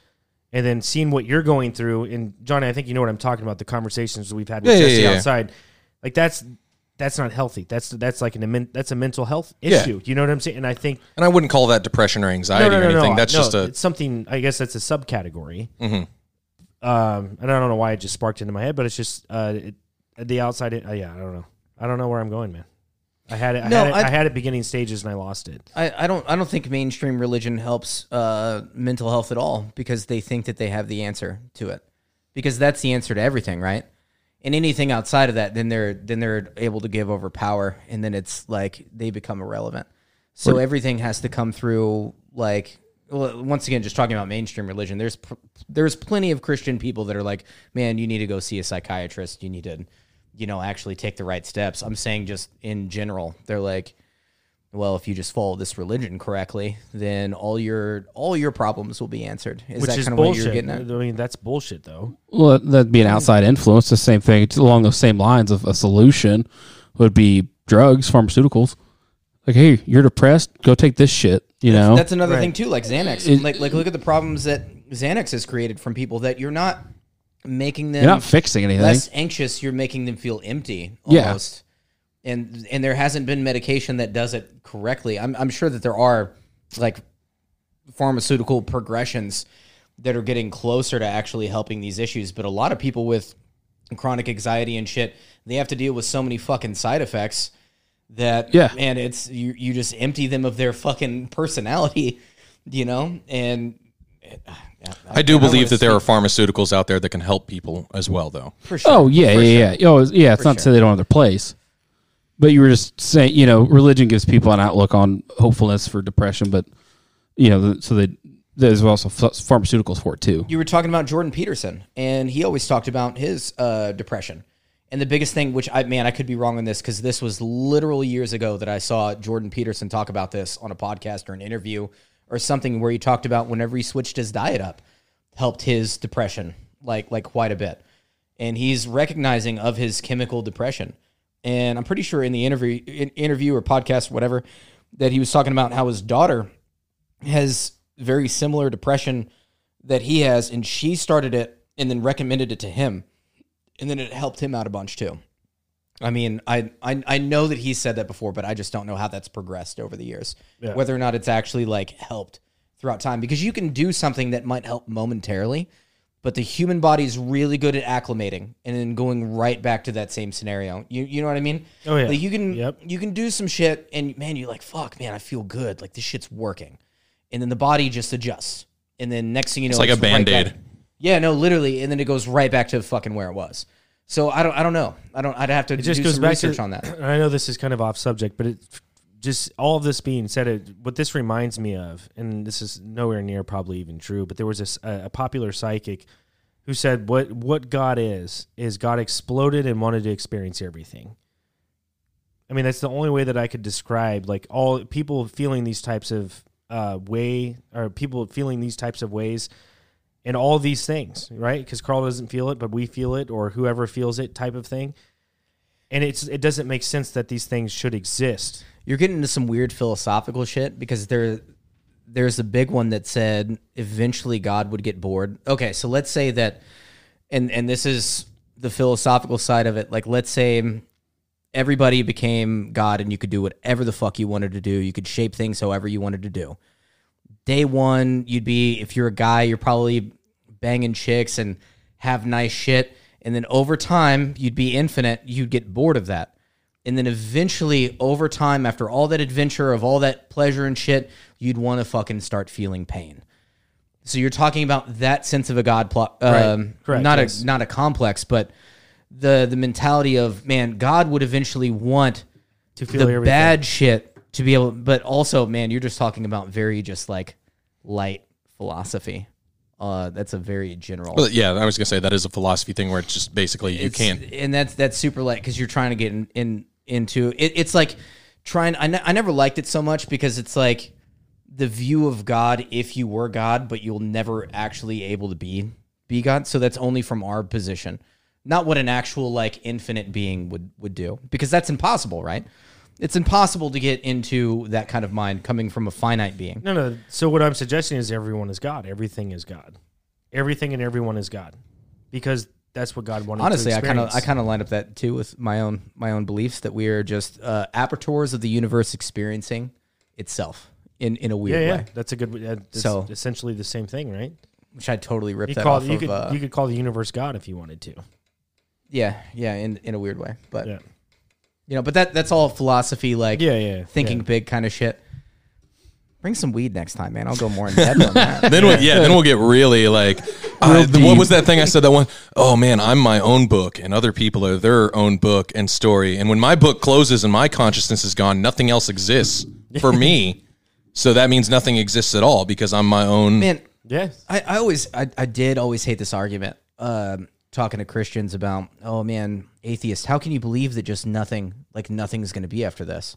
and then seeing what you're going through. And Johnny, I think you know what I'm talking about. The conversations we've had with Yeah, yeah, Jesse yeah, yeah. outside, like that's that's not healthy. That's that's like an that's a mental health Yeah. issue. You know what I'm saying? And I think And I wouldn't call that depression or anxiety No, or anything. That's no, just a. it's something. I guess that's a subcategory. Mhm. Um, and I don't know why it just sparked into my head, but it's just uh, it, the outside. Uh, yeah, I don't know. I don't know where I'm going, man. I had it. I, No, had it, I, I- had it beginning stages and I lost it. I, I don't I don't think mainstream religion helps uh, mental health at all because they think that they have the answer to it. because that's the answer to everything, right? And anything outside of that, then they're then they're able to give over power, and then it's like they become irrelevant. So everything has to come through like well, once again, just talking about mainstream religion. There's pr- there's plenty of Christian people that are like, man, you need to go see a psychiatrist. You need to, you know, actually take the right steps. I'm saying just in general, they're like, well, if you just follow this religion correctly, then all your all your problems will be answered. Is Which that is kind of what bullshit. you're getting at? I mean, that's bullshit, though. Well, that'd be an outside influence. The same thing it's along those same lines of a solution would be drugs, pharmaceuticals. Like, hey, you're depressed, go take this shit. You know, That's another Right. thing too, like Xanax. It- like like look at the problems that Xanax has created from people that you're not making them you're not fixing anything. less anxious. You're making them feel empty Yeah. Almost. And and there hasn't been medication that does it correctly. I'm I'm sure that there are like pharmaceutical progressions that are getting closer to actually helping these issues, but a lot of people with chronic anxiety and shit, they have to deal with so many fucking side effects that Yeah. and it's you you just empty them of their fucking personality, you know? And I do believe that there are pharmaceuticals out there that can help people as well, though. for sure. Oh yeah, yeah, yeah. Oh yeah. It's not to say they don't have their place, but you were just saying, you know, religion gives people an outlook on hopefulness for depression, but you know, so they there's also ph- pharmaceuticals for it too. you were talking about Jordan Peterson, and he always talked about his uh, depression. And the biggest thing, which I man, I could be wrong on this because this was literal years ago that I saw Jordan Peterson talk about this on a podcast or an interview or something where he talked about whenever he switched his diet up, helped his depression like like quite a bit. And he's recognizing of his chemical depression. And I'm pretty sure in the interview in, interview or podcast whatever that he was talking about how his daughter has very similar depression that he has, and she started it and then recommended it to him, and then it helped him out a bunch too. I mean, I I, I know that he said that before, but I just don't know how that's progressed over the years. Yeah. Whether or not it's actually like helped throughout time, because you can do something that might help momentarily, but the human body is really good at acclimating and then going right back to that same scenario. You you know what I mean? Oh, yeah. Like you can Yep. you can do some shit and man, you're like, fuck, man, I feel good. Like this shit's working. And then the body just adjusts. And then next thing you know, It's like a right Band-Aid. back- yeah, no, literally, and then it goes right back to fucking where it was. So I don't I don't know. I don't I'd have to It just do goes some back research to, on that. I know this is kind of off subject, but it just all of this being said, it, what this reminds me of, and this is nowhere near probably even true, but there was a, a popular psychic who said what what God is is God exploded and wanted to experience everything. I mean, that's the only way that I could describe like all people feeling these types of uh, way or people feeling these types of ways and all these things, right? Because Carl doesn't feel it, but we feel it, or whoever feels it, type of thing. And it's it doesn't make sense that these things should exist. You're getting into some weird philosophical shit because there there's a big one that said eventually God would get bored. Okay, so let's say that and and this is the philosophical side of it. Like let's say everybody became God and you could do whatever the fuck you wanted to do. You could shape things however you wanted to do. Day one, you'd be if you're a guy, you're probably banging chicks and have nice shit. And then over time, you'd be infinite. You'd get bored of that. And then eventually, over time, after all that adventure of all that pleasure and shit, you'd want to fucking start feeling pain. So you're talking about that sense of a god plot, um, Correct, not yes. a not a complex, but the the mentality of man, God would eventually want To feel the everything. bad shit to be able, but also, man, you're just talking about very just like light philosophy. Uh, that's a very general. Well, yeah, I was gonna say that is a philosophy thing where it's just basically you It's- can't. and that's that's super light because you're trying to get in, in into it. It's like trying. I, ne- I never liked it so much because it's like the view of God if you were God, but you'll never actually able to be be God. So that's only from our position, not what an actual like infinite being would would do because that's impossible, right? It's impossible to get into that kind of mind coming from a finite being. No, no. So what I'm suggesting is everyone is God. Everything is God. Everything and everyone is God, because that's what God wanted. Honestly, to I kind of I kind of line up that too with my own my own beliefs that we are just uh, apertures of the universe experiencing itself in in a yeah, weird yeah. way, That's a good. Uh, that's So- essentially the same thing, right? which I totally ripped You that call off you of. could uh, you could call the universe God if you wanted to. yeah, yeah, in in a weird way, but Yeah, you know, but that that's all philosophy, like yeah, yeah. thinking yeah. big kind of shit. Bring some weed next time, man. I'll go more in depth on that. Then we, yeah, then we'll get really like I- the- what was that thing I said that one? Oh man, I'm my own book, and other people are their own book and story. And when my book closes and my consciousness is gone, nothing else exists for me. So that means nothing exists at all because I'm my own. Man, yes, I, I always I, I did always hate this argument. Um, talking to Christians about, oh man, atheist, how can you believe that just nothing like nothing's gonna be after this?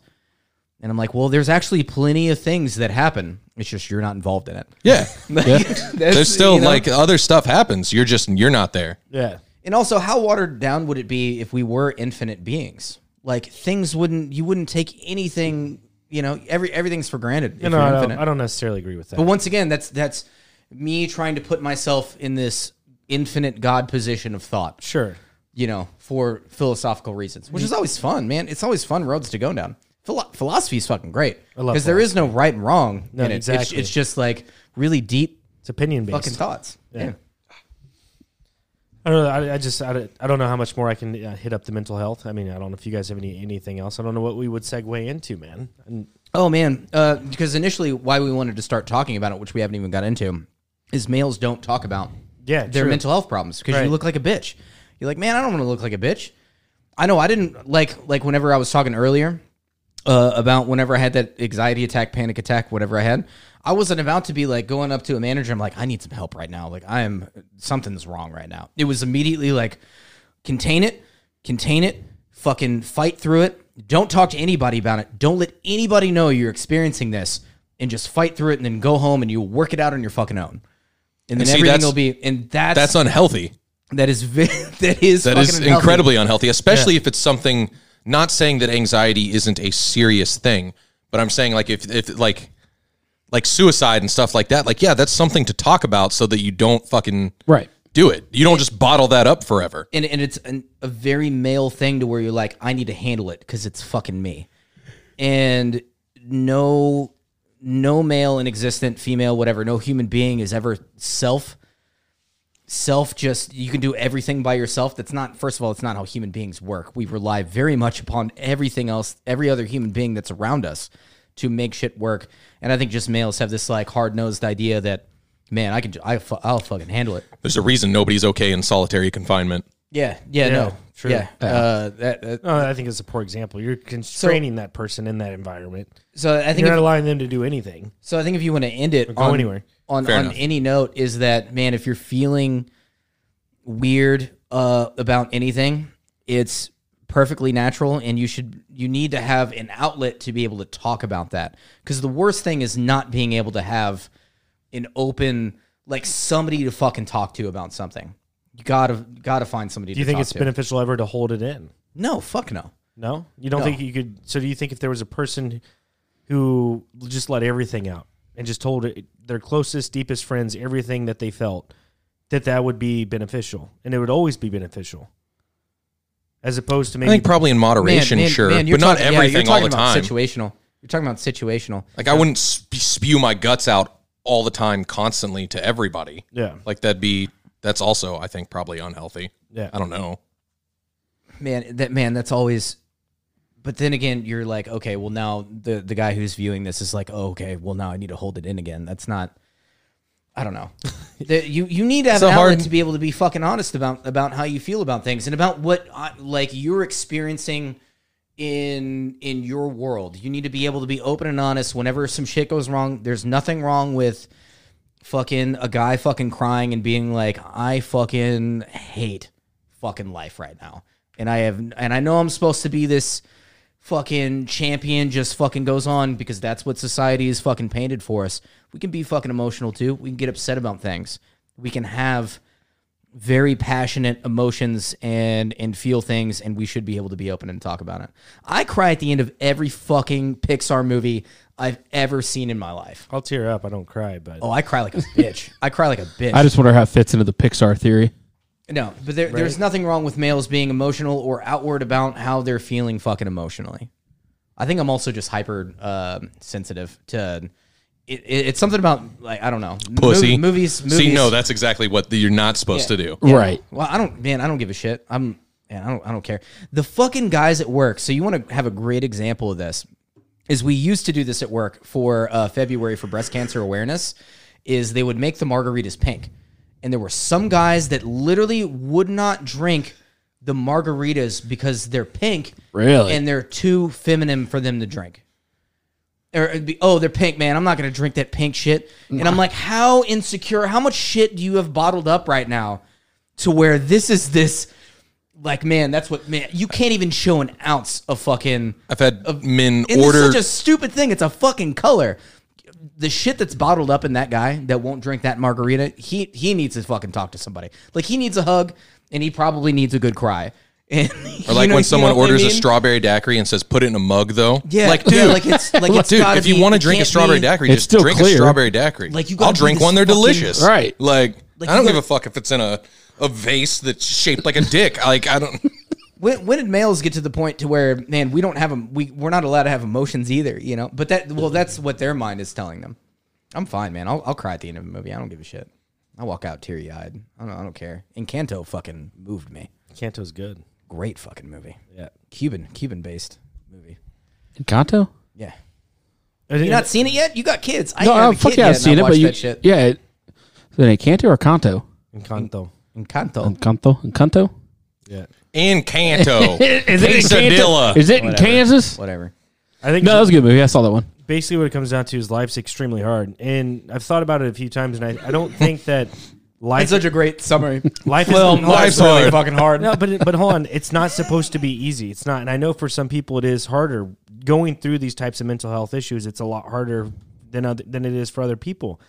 And I'm like, well, there's actually plenty of things that happen. It's just you're not involved in it. yeah, That's, there's still you know? like other stuff happens. You're just you're not there. Yeah. And also, how watered down would it be if we were infinite beings? Like things wouldn't you wouldn't take anything. You know, every everything's for granted. If You know, you're I don't. I don't necessarily agree with that. But once again, that's that's me trying to put myself in this infinite God position of thought. sure. You know, for philosophical reasons, which is always fun, man. It's always fun roads to go down. Philo- philosophy is fucking great love because there is no right and wrong No, in it. It's, exactly. it's just like really deep It's opinion based. fucking thoughts. Yeah. I don't know. I, I just I don't, I don't know how much more I can uh, hit up the mental health. I mean, I don't know if you guys have any anything else. I don't know what we would segue into, man. And Oh man, uh, because initially why we wanted to start talking about it, which we haven't even got into, is males don't talk about yeah, their true. mental health problems because Right. you look like a bitch. You're like, man, I don't want to look like a bitch. I know I didn't like like whenever I was talking earlier uh, about whenever I had that anxiety attack, panic attack, whatever I had. I wasn't about to be like going up to a manager. I'm like, I need some help right now. Like I am something's wrong right now. It was immediately like, contain it, contain it, fucking fight through it. Don't talk to anybody about it. Don't let anybody know you're experiencing this, and just fight through it, and then go home and you work it out on your fucking own. And then see, everything will be. And that's That's unhealthy. that is that is That fucking is unhealthy. incredibly unhealthy, especially if it's something. Not saying that anxiety isn't a serious thing, but I'm saying like if if like like suicide and stuff like that. Like yeah, that's something to talk about so that you don't fucking Right. do it. You don't just bottle that up forever. and and it's an, a very male thing to where you're like, I need to handle it because it's fucking me, and no no male in existent female whatever no human being is ever self self just you can do everything by yourself that's not first of all it's not how human beings work we rely very much upon everything else every other human being that's around us to make shit work and i think just males have this like hard-nosed idea that man i can ju- I, i'll fucking handle it There's a reason nobody's okay in solitary confinement. yeah yeah, Yeah, no true. yeah uh, that, that, Oh, I think it's a poor example. You're constraining that person in that environment. so i think You're if- not allowing them to do anything. So I think if you want to end it go on, anywhere. On, Fair on enough. any note is that man, if you're feeling weird uh, about anything, it's perfectly natural, and you should you need to have an outlet to be able to talk about that. Because the worst thing is not being able to have an open like somebody to fucking talk to about something. You gotta gotta find somebody. Do you to think talk it's to. beneficial ever to hold it in? No, fuck no. No, you don't No. think you could. So, do you think if there was a person who just let everything out and just told it, their closest, deepest friends everything that they felt, that that would be beneficial, and it would always be beneficial, as opposed to I maybe think probably in moderation, sure, you're but not talking- yeah, you're everything all the about time. Situational. You're talking about situational. Like I wouldn't spew my guts out all the time, constantly to everybody. yeah, Like that'd be that's also I think probably unhealthy. yeah. I don't know. man that man that's always but then again you're like okay well now the the guy who's viewing this is like oh, okay well now i need to hold it in again. That's not i don't know. The- you you need to have It's an a hard- to be able to be fucking honest about about how you feel about things and about what uh, like you're experiencing in in your world. You need to be able to be open and honest. Whenever some shit goes wrong there's nothing wrong with fucking a guy fucking crying and being like, I fucking hate fucking life right now. And I have and I know I'm supposed to be this fucking champion just fucking goes on because that's what society is fucking painted for us. We can be fucking emotional too. We can get upset about things. We can have very passionate emotions and and feel things and we should be able to be open and talk about it. I cry at the end of every fucking Pixar movie I've ever seen in my life. I'll tear up. I don't cry, but Oh, I cry like a bitch. I cry like a bitch. I just wonder how it fits into the Pixar theory. No, but there, there's nothing wrong with males being emotional or outward about how they're feeling fucking emotionally. I think I'm also just hyper um sensitive to. It, it, it's something about like I don't know Pussy. Mov- movies. Movies. See, no, that's exactly what you're not supposed Yeah. to do. Right. Well, I don't, man. I don't give a shit. I'm, man. I don't, I don't care. The fucking guys at work. So you want to have a great example of this? Is we used to do this at work for uh, February for breast cancer awareness. Is they would make the margaritas pink, and there were some guys that literally would not drink the margaritas because they're pink, Really? and they're too feminine for them to drink. Or it'd be, oh, they're pink, man. I'm not gonna drink that pink shit. And I'm like, how insecure? How much shit do you have bottled up right now, to where this is this? Like, man, that's what man. You can't even show an ounce of fucking. I've had men And order. it's such a stupid thing. It's a fucking color. The shit that's bottled up in that guy that won't drink that margarita, he he needs to fucking talk to somebody. Like he needs a hug, and he probably needs a good cry. And or like when someone orders a strawberry daiquiri and says, "Put it in a mug," though. Yeah, like dude, yeah, like it's like it's dude, if you be- want to drink a strawberry be- daiquiri, just still drink a strawberry daiquiri. Like, you I'll drink one; they're fucking- delicious. Right. Like, Like, I don't you give a fuck if it's in a a vase that's shaped like a dick. Like I don't. When, when did males get to the point to where man we don't have them we we're not allowed to have emotions either you know but that well that's what their mind is telling them i'm fine man i'll, I'll cry at the end of a movie i don't give a shit i'll walk out teary-eyed i don't, I don't care encanto fucking moved me Canto's good. great fucking movie Yeah. cuban cuban based movie Encanto? yeah I you didn't- seen it yet you got kids i No, ain't have oh, uh, a fuck kid yeah, yet, I've and I seen it, but watched you, that shit yeah. It, is it Encanto or Canto? Encanto. encanto Encanto? Encanto? Yeah. And Canto, Is it quesadilla. Is it in Whatever. Kansas? whatever I think No, that was a good movie. I saw that one. basically what it comes down to is life's extremely hard, and I've thought about it a few times, and I, I don't think that life it's such a great summary life Well, is life's hard. fucking hard no, but but hold on, it's not supposed to be easy. It's not, and I know for some people it is harder going through these types of mental health issues. It's a lot harder than other, than it is for other people.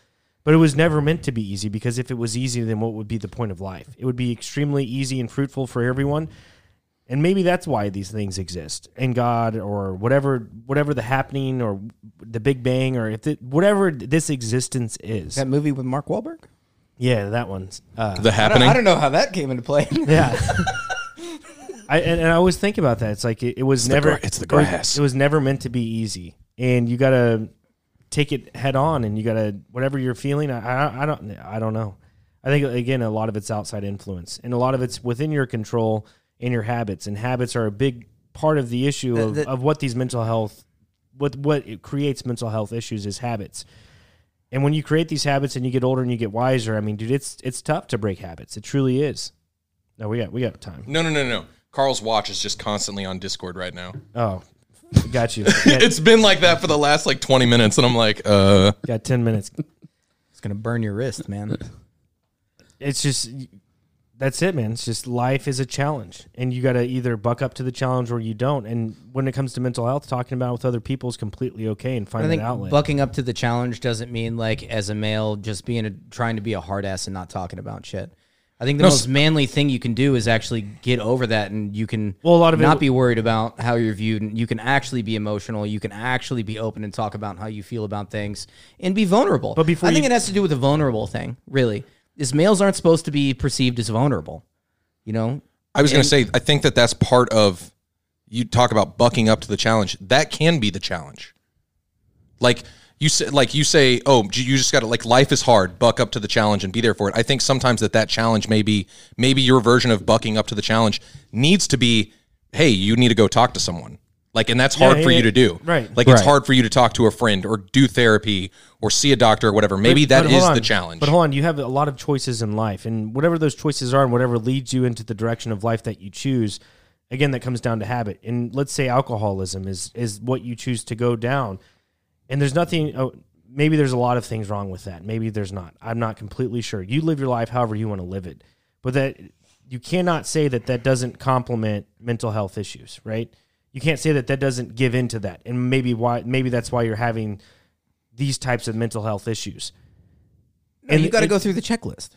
But it was never meant to be easy because if it was easy, then what would be the point of life? It would be extremely easy and fruitful for everyone. And maybe that's why these things exist. And God or whatever whatever the happening or the Big Bang or if it, whatever this existence is. that movie with mark Wahlberg? yeah, that one's uh, the I don't, happening. I don't know how that came into play Yeah. I and, and I always think about that. It's like it, it was the never gra- it's the it was- grass. It was, never meant to be easy, and you got to take it head on, and you got to whatever you're feeling. I, I I don't I don't know. I think again a lot of it's outside influence, and a lot of it's within your control and your habits, and habits are a big part of the issue of, the- of what these mental health what what it creates mental health issues is habits. And when you create these habits and you get older and you get wiser, I mean, dude, it's it's tough to break habits. It truly is. No, we got we got time. no, no, no, no. Carl's watch is just constantly on Discord right now. Oh, got you. Got, It's been like that for the last like 20 minutes, and I'm like, uh, got ten minutes. it's gonna burn your wrist man It's just that's it, man. It's just life is a challenge, and you got to either buck up to the challenge or you don't. And when it comes to mental health, talking about it with other people is completely okay and I find think an outlet. bucking up to the challenge doesn't mean like as a male just being a trying to be a hard ass and not talking about shit. I think the No, most manly thing you can do is actually get over that, and you can Well, a lot of it- not be worried about how you're viewed. And you can actually be emotional. You can actually be open and talk about how you feel about things and be vulnerable. But before I think you- it has to do with the vulnerable thing. Really, is males aren't supposed to be perceived as vulnerable. You know, I was going to say, I think that that's part of you talk about bucking up to the challenge. That can be the challenge. Like you say, like you say, oh, you just got to like life is hard. Buck up to the challenge and be there for it. I think sometimes that that challenge maybe maybe your version of bucking up to the challenge needs to be, hey, you need to go talk to someone. Like, and that's hard Yeah, for yeah, you to do. right. Like, it's hard for you to talk to a friend or do therapy or see a doctor or whatever. Maybe that But is hold the challenge. But hold on, you have a lot of choices in life, and whatever those choices are, and whatever leads you into the direction of life that you choose, again, that comes down to habit. And let's say alcoholism is is what you choose to go down, and there's nothing. Oh, maybe there's a lot of things wrong with that. Maybe there's not. I'm not completely sure. You live your life however you want to live it, but that you cannot say that that doesn't complement mental health issues, right? You can't say that that doesn't give into that, and maybe why maybe that's why you're having these types of mental health issues. and you got to go through the checklist.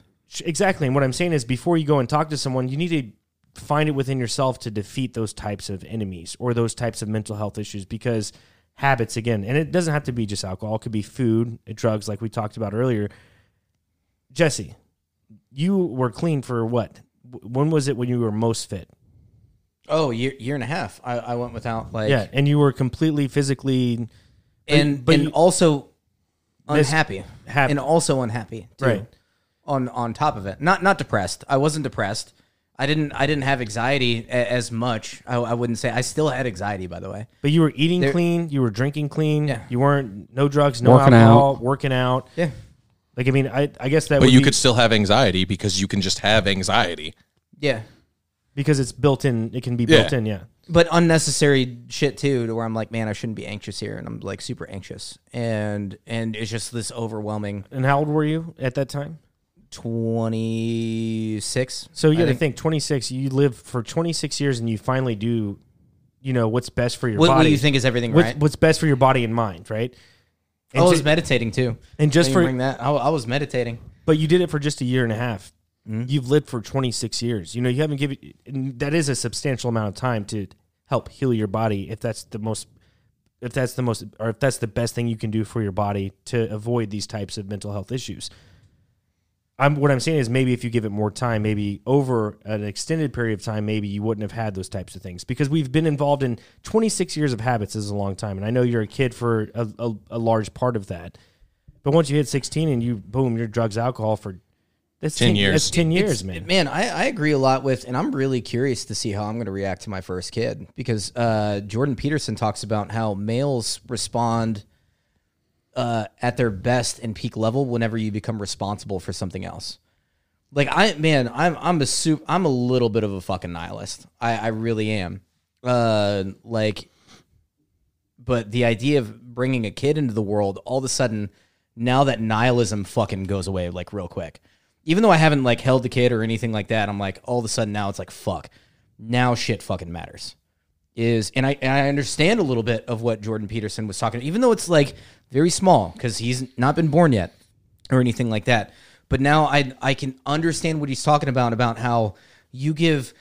Exactly. And what I'm saying is before you go and talk to someone, you need to find it within yourself to defeat those types of enemies or those types of mental health issues because habits again, and it doesn't have to be just alcohol, it could be food, drugs like we talked about earlier. Jesse, you were clean for what? When was it when you were most fit? Oh, year year and a half. I, I went without like Yeah, and you were completely physically and but and you- also unhappy, Happy. and also unhappy, too, Right. On on top of it, not not depressed. I wasn't depressed. I didn't I didn't have anxiety a, as much. I, I wouldn't say I still had anxiety, by the way. But you were eating There- clean, you were drinking clean, Yeah. you weren't no drugs, no Working alcohol, working out. Yeah, Like, I mean, I, I guess that But would you be could still have anxiety because you can just have anxiety. Yeah. because it's built in. It can be Yeah. built in. Yeah. But unnecessary shit too, to where I'm like, man, I shouldn't be anxious here, and I'm like super anxious, and and it's just this overwhelming. And how old were you at that time? Twenty six. So you got to think 26. You live for 26 years, and you finally do, you know, what's best for your What, body. what do you think is everything What's, right? what's best for your body and mind, right? I was meditating too. and just for bring that, I, I was meditating. But you did it for just a year and a half. Mm-hmm. You've lived for 26 years. You know, you haven't given and that is a substantial amount of time to help heal your body if that's the most if that's the most or if that's the best thing you can do for your body to avoid these types of mental health issues. I'm what I'm saying is maybe if you give it more time, maybe over an extended period of time, maybe you wouldn't have had those types of things because we've been involved in 26 years of habits is a long time, and I know you're a kid for a, a, a large part of that. But once you hit 16 and you boom, your drugs, alcohol for that's 10 years. That's 10 years, It's- man. Man, I, I agree a lot with, and I'm really curious to see how I'm going to react to my first kid because uh, Jordan Peterson talks about how males respond uh, at their best and peak level whenever you become responsible for something else. Like I, man, I'm I'm a soup. I'm a little bit of a fucking nihilist. I, I really am. Uh, like, but the idea of bringing a kid into the world, all of a sudden, now that nihilism fucking goes away like real quick. Even though I haven't like held the kid or anything like that, I'm like all of a sudden now it's like fuck. Now shit fucking matters. Is and I and I understand a little bit of what Jordan Peterson was talking, even though it's like very small because he's not been born yet or anything like that. But now I I can understand what he's talking about about how you give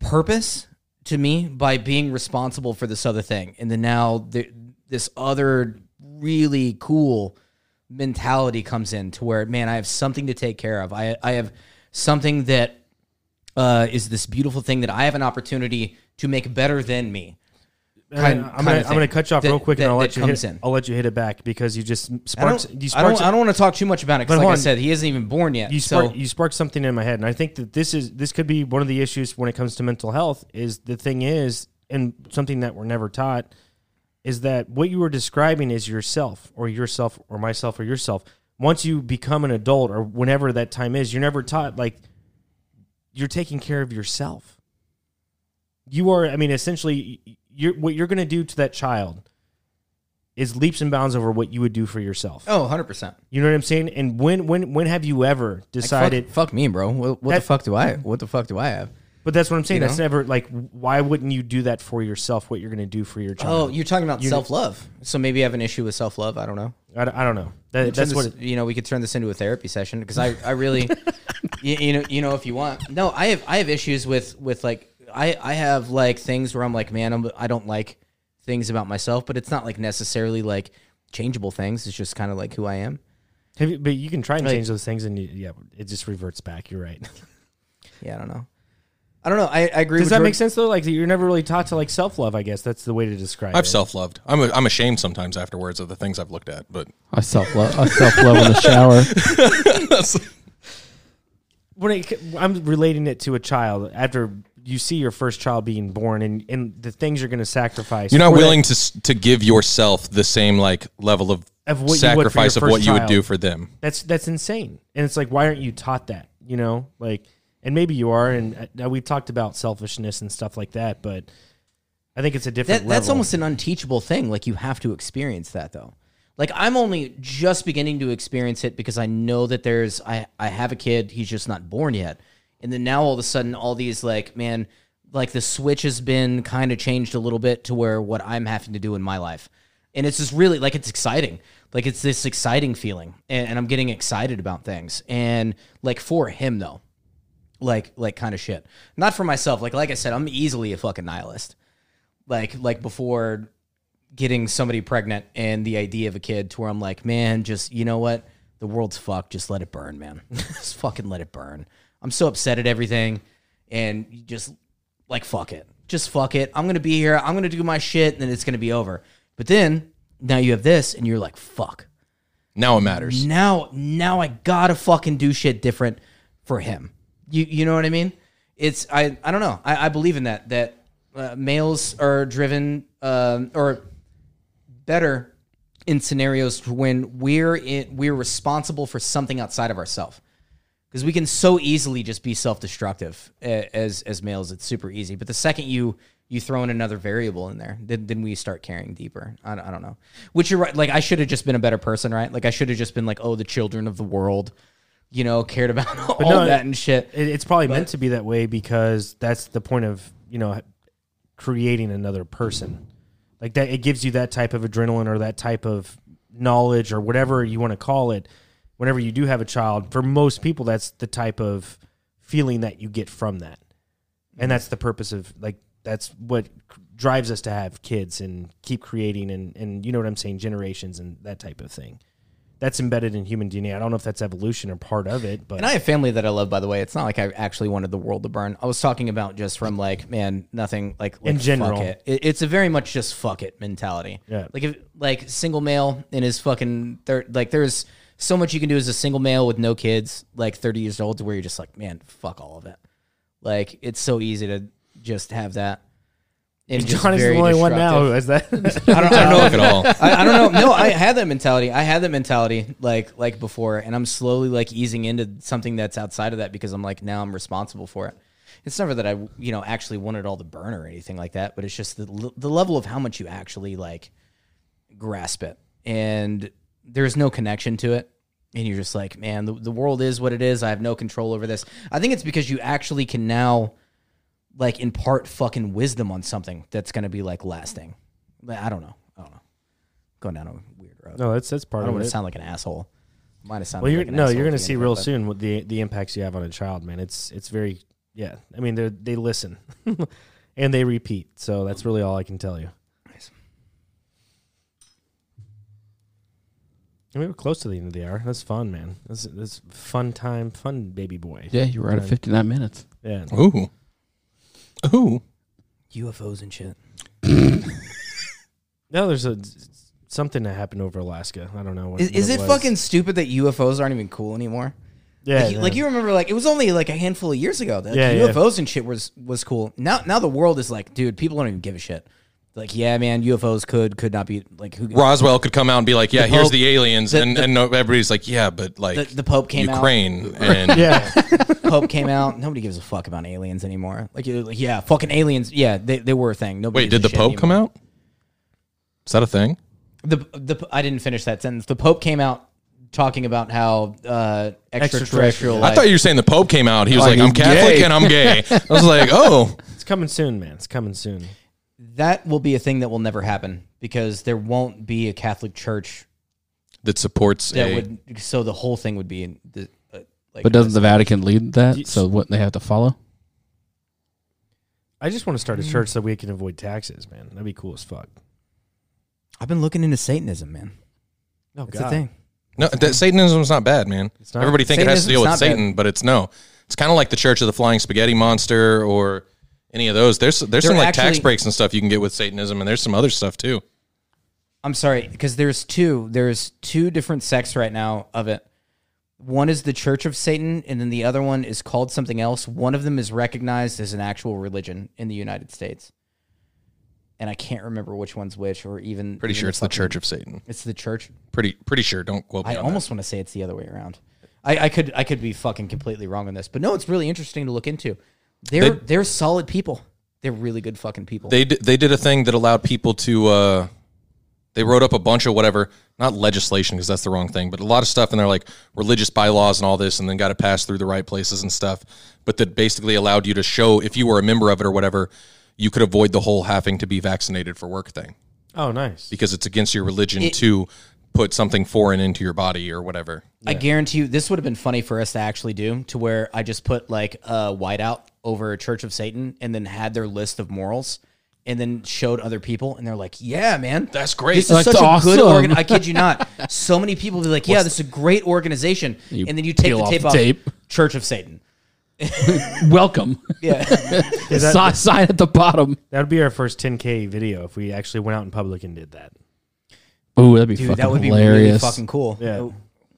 purpose to me by being responsible for this other thing, and then now the, this other really cool mentality comes in to where man, I have something to take care of. I I have something that uh, is this beautiful thing that I have an opportunity to make better than me. Kind- I'm gonna I'm gonna cut you off that- real quick and I'll let you hit, in. I'll let you hit it back because you just I sparked don't, you I don't, I don't want to talk too much about it because, like hold I said, he isn't even born yet. you so you sparked something in my head, and I think that this is this could be one of the issues when it comes to mental health. Is the thing is, and something that we're never taught is that what you were describing is yourself or yourself or myself or yourself. Once you become an adult or whenever that time is, you're never taught like you're taking care of yourself. You are, I mean, essentially, you're what you're going to do to that child is leaps and bounds over what you would do for yourself. oh, 100 percent. You know what I'm saying? And when when when have you ever decided? fuck, fuck me, bro. What, what That- the fuck do I? What the fuck do I have? but that's what I'm saying. You That's never like. Why wouldn't you do that for yourself? What you're going to do for your child? Oh, you're talking about self love. So maybe you have an issue with self love. I don't know. I, don't- I don't know. That, that's this- what. It, you know. We could turn this into a therapy session because I, I really, you, you know, you know, if you want. No, I have, I have issues with, with like, I, I have like things where I'm like, man, I'm, I don't like things about myself, but it's not like necessarily like changeable things. It's just kind of like who I am. have you, but you can try and Like- change those things, and you, yeah, it just reverts back. You're right. Yeah, I don't know. I don't know. I, I agree. Does with that Jordan. make sense though? Like you're never really taught to like self love. I guess that's the way to describe it. I've it. self loved. I'm a, I'm ashamed sometimes afterwards of the things I've looked at, but I self love. I self love in the shower. when it, I'm relating it to a child after you see your first child being born and, and the things you're going to sacrifice. you're not for that- willing to to give yourself the same like level of, Of what you would for your sacrifice of first what you would do for them. That's that's insane. And it's like, why aren't you taught that? You know, like, and maybe you are. And uh, we've talked about selfishness and stuff like that, but I think it's a different. That, that's almost an unteachable thing. Like you have to experience that though. Like I'm only just beginning to experience it because I know that there's I I have a kid. He's just not born yet. And then now all of a sudden, all these like man, like the switch has been kind of changed a little bit to where what I'm having to do in my life, and it's just really like it's exciting. Like it's this exciting feeling, and, and I'm getting excited about things. And like for him though, like like kind of shit. Not for myself. Like like I said, I'm easily a fucking nihilist like like before getting somebody pregnant and the idea of a kid to where I'm like, man, just you know what? The world's fucked. Just let it burn, man. just fucking let it burn. I'm so upset at everything and you just like fuck it. Just fuck it. I'm gonna be here. I'm gonna do my shit and then it's gonna be over. But then now you have this and you're like, fuck. Now it matters. Now now I gotta fucking do shit different for him. You you know what I mean? It's I I don't know. I, I believe in that that uh, males are driven um, or better in scenarios when we're in, we're responsible for something outside of ourselves because we can so easily just be self-destructive as as males it's super easy but the second you you throw in another variable in there then, then we start caring deeper I, don't- I don't know which you're right like i should have just been a better person right like i should have just been like oh the children of the world you know cared about all no, that and shit It, it's probably meant to be that way because that's the point of you know creating another person. Like that, it gives you that type of adrenaline or that type of knowledge or whatever you want to call it. Whenever you do have a child, for most people, that's the type of feeling that you get from that, and that's the purpose of like that's what drives us to have kids and keep creating and and you know what I'm saying, generations and that type of thing. That's embedded in human DNA. I don't know if that's evolution or part of it, but And I have family that I love, by the way. It's not like I actually wanted the world to burn. I was talking about just from like, man, nothing like, like In general. Fuck it. It- It's a very much just fuck it mentality. Yeah. Like if like single male in his fucking third, like there's so much you can do as a single male with no kids, like 30 years old, to where you're just like, man, fuck all of it. Like it's so easy to just have that. And just John is the very only one now destructive. who has that. I don't, I don't know Fuck it all. I, I don't know. No, I had that mentality. I had that mentality like like before, and I'm slowly like easing into something that's outside of that because I'm like now I'm responsible for it. It's never that I you know actually wanted all the burn or anything like that, but it's just the the level of how much you actually like grasp it, and there's no connection to it. And you're just like, man, the, the world is what it is. I have no control over this. I think it's because you actually can now, like, impart fucking wisdom on something that's going to be, like, lasting. I don't know. I don't know. Going down a weird road. no, that's that's part of it. I don't of want it. to sound like an asshole. Might have sounded well, you're like an no, you're going to see real but- soon what the the impacts you have on a child, man. It's it's very yeah. I mean, they they listen and they repeat. So that's really all I can tell you. And we were close to the end of the hour. That's fun, man. This this fun time, fun baby boy. Yeah, you were out of 59 minutes. Yeah. Ooh. Ooh. UFOs and shit. No, there's a something that happened over Alaska. I don't know. What, Is, what is it was. fucking stupid that UFOs aren't even cool anymore? Yeah. like, you, like you remember, like it was only like a handful of years ago that Yeah, yeah. UFOs and shit was was cool. Now, now the world is like, dude, people don't even give a shit. Like, yeah, man, UFOs could could not be like who. Roswell could come out and be like, "Yeah, The here's Pope- the aliens," the- and the- and no, everybody's like, "Yeah, but like The, the Pope came Ukraine and Yeah. Pope came out. Nobody gives a fuck about aliens anymore. Like, you're like, yeah, fucking aliens. Yeah, they, they were a thing. Nobody. wait, did the Pope come out? Is that a thing? The the I didn't finish that sentence. The Pope came out talking about how uh, extraterrestrial. Extraterrestrial. I thought you were saying the Pope came out. He was Oh, like, "I'm Catholic gay." and I'm gay." I was like, "Oh, it's coming soon, man. It's coming soon. That will be a thing that will never happen because there won't be a Catholic Church that supports that a." would. So the whole thing would be in the. Uh, like But doesn't the Vatican lead that? Yes. So wouldn't they have to follow? I just want to start a church so we can avoid taxes, man. That'd be cool as fuck. I've been looking into Satanism, man. No, That's the thing. no, that Satanism's not bad, man. not. Everybody think it has to deal with Satanism's not Satan, but it's no. It's kind of like the Church of the Flying Spaghetti Monster or any of those. There's there's They're some like tax breaks and stuff you can get with Satanism, and there's some other stuff too. I'm sorry because there's two. There's two different sects right now of it. One is the Church of Satan, and then the other one is called something else. One of them is recognized as an actual religion in the United States, and I can't remember which one's which, or even Pretty even sure it's the fucking- Church of Satan. It's the church. Pretty pretty sure. Don't quote me. I on almost want to say it's the other way around. I, I could I could be fucking completely wrong on this, but no, it's really interesting to look into. They're They- they, are solid people. They're really good fucking people. They d- they did a thing that allowed people to. Uh, they wrote up a bunch of whatever, not legislation because that's the wrong thing, but a lot of stuff in there like religious bylaws and all this, and then got it passed through the right places and stuff. But that basically allowed you to show if you were a member of it or whatever, you could avoid the whole having to be vaccinated for work thing Oh, nice. because it's against your religion to put something foreign into your body or whatever. I guarantee you, this would have been funny for us to actually do, to where I just put like a whiteout over a Church of Satan, and then had their list of morals, and then showed other people, and they're like, "Yeah, man, That's great. This is That's such a good awesome. organ." I kid you not. So many people be like, "Yeah, this is a great organization," You and then you take peel the off tape the off. tape. Church of Satan. Welcome. Yeah, sign, sign at the bottom. That would be our first 10K video if we actually went out in public and did that. Ooh, that'd be dude, fucking that would be hilarious. really fucking cool. Yeah.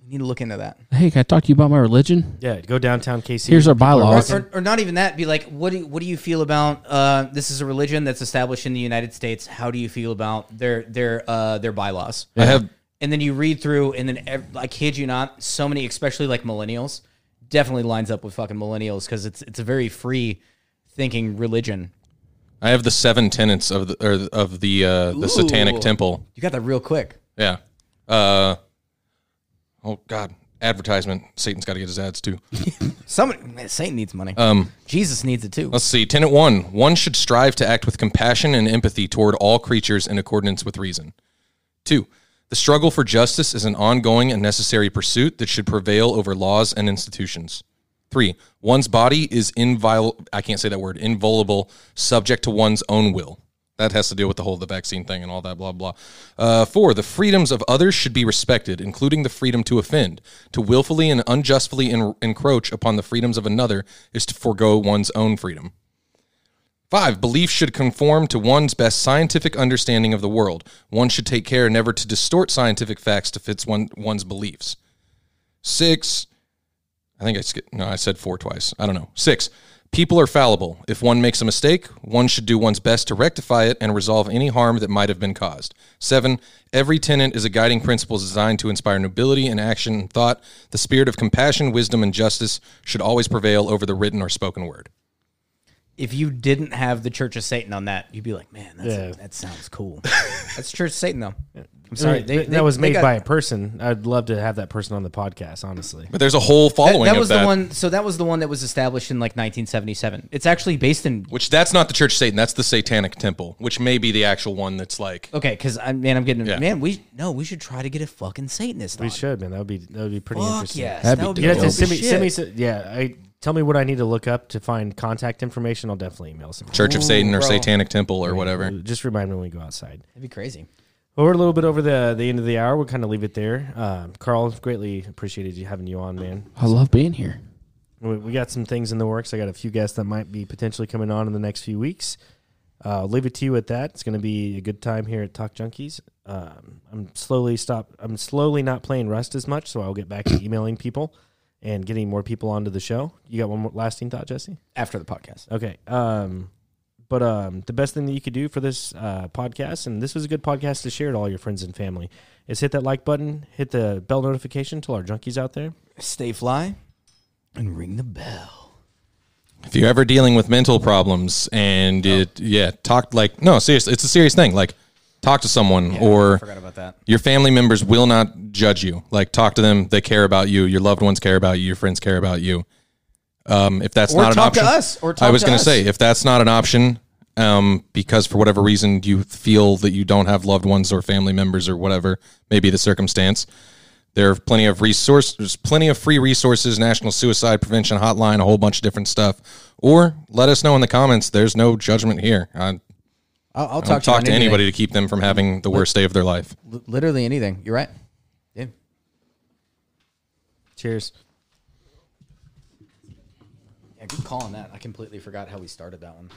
We need to look into that. hey, can I talk to you about my religion? Yeah, go downtown KC. Here's our bylaws. walking. or, or not even that. Be like, what do you, what do you feel about uh, this is a religion that's established in the United States? How do you feel about their their uh, their bylaws? I have and then you read through, and then ev- I kid you not, so many, especially like millennials, definitely lines up with fucking millennials because it's it's a very free thinking religion. I have the seven tenets of the or of the uh, the Satanic Temple. You got that real quick. Yeah. Uh, oh God, advertisement. Satan's got to get his ads too. Somebody, man, Satan needs money. Um, Jesus needs it too. Let's see. Tenet one: One should strive to act with compassion and empathy toward all creatures in accordance with reason. Two: The struggle for justice is an ongoing and necessary pursuit that should prevail over laws and institutions. Three: One's body is inviolable. I can't say that word. Inviolable, subject to one's own will. That has to deal with the whole the vaccine thing and all that blah blah. Uh, four: The freedoms of others should be respected, including the freedom to offend. To willfully and unjustly en- encroach upon the freedoms of another is to forego one's own freedom. Five, beliefs should conform to one's best scientific understanding of the world. One should take care never to distort scientific facts to fit one, one's beliefs. Six, I think I skipped, no, I said four twice. I don't know. Six, people are fallible. If one makes a mistake, one should do one's best to rectify it and resolve any harm that might have been caused. Seven, every tenant is a guiding principle designed to inspire nobility in action and thought. The spirit of compassion, wisdom, and justice should always prevail over the written or spoken word. if you didn't have the Church of Satan on that, you'd be like, man, that's Yeah. that sounds cool. that's Church of Satan though. I'm Sorry, sorry, they, that they- was made got- by a person. I'd love to have that person on the podcast. Honestly, But there's a whole following that of was that. the one. So that was the one that was established in like 1977. It's actually based in Which that's not the Church of Satan. That's the Satanic Temple, which may be the actual one that's like. okay. Because I man, I'm getting Yeah. man. We no, we should try to get a fucking Satanist. we on. should, man. That would be that would be pretty Fuck interesting. yes, That'd that be would be You have to send me, send me, shit. yeah. I tell me what I need to look up to find contact information. I'll definitely email some. Church of Satan or bro. Satanic Temple or whatever. Just remind me when we go outside. That'd be crazy. Well, we're a little bit over the the end of the hour. We'll kind of leave it there. Um, Carl, greatly appreciated you having you on, man. I love being here. We, we got some things in the works. I got a few guests that might be potentially coming on in the next few weeks. Uh, I'll leave it to you at that. It's going to be a good time here at Talk Junkies. Um, I'm slowly stop. I'm slowly not playing Rust as much, so I'll get back to emailing people and getting more people onto the show. You got one more lasting thought, Jesse? After the podcast, Okay. Um, but um, the best thing that you could do for this uh, podcast, and this was a good podcast to share to all your friends and family, is hit that like button, hit the bell notification to our junkies out there. stay fly and ring the bell. If you're ever dealing with mental problems and it, yeah, talk like no, seriously, it's a serious thing. Like, talk to someone I or forgot about that. your family members will not judge you. Like, talk to them; they care about you. Your loved ones care about you. Your friends care about you. Um, if that's Or not an option, us, or I was going to say if that's not an option, um, because for whatever reason you feel that you don't have loved ones or family members or whatever may be the circumstance, there are plenty of resources, plenty of free resources, National Suicide Prevention Hotline, a whole bunch of different stuff. Or let us know in the comments. There's no judgment here. I, I'll, I'll talk, talk to, to anybody to keep them from having the worst day of their life. literally anything. You're right. Yeah. Cheers. Good call on that. I completely forgot how we started that one.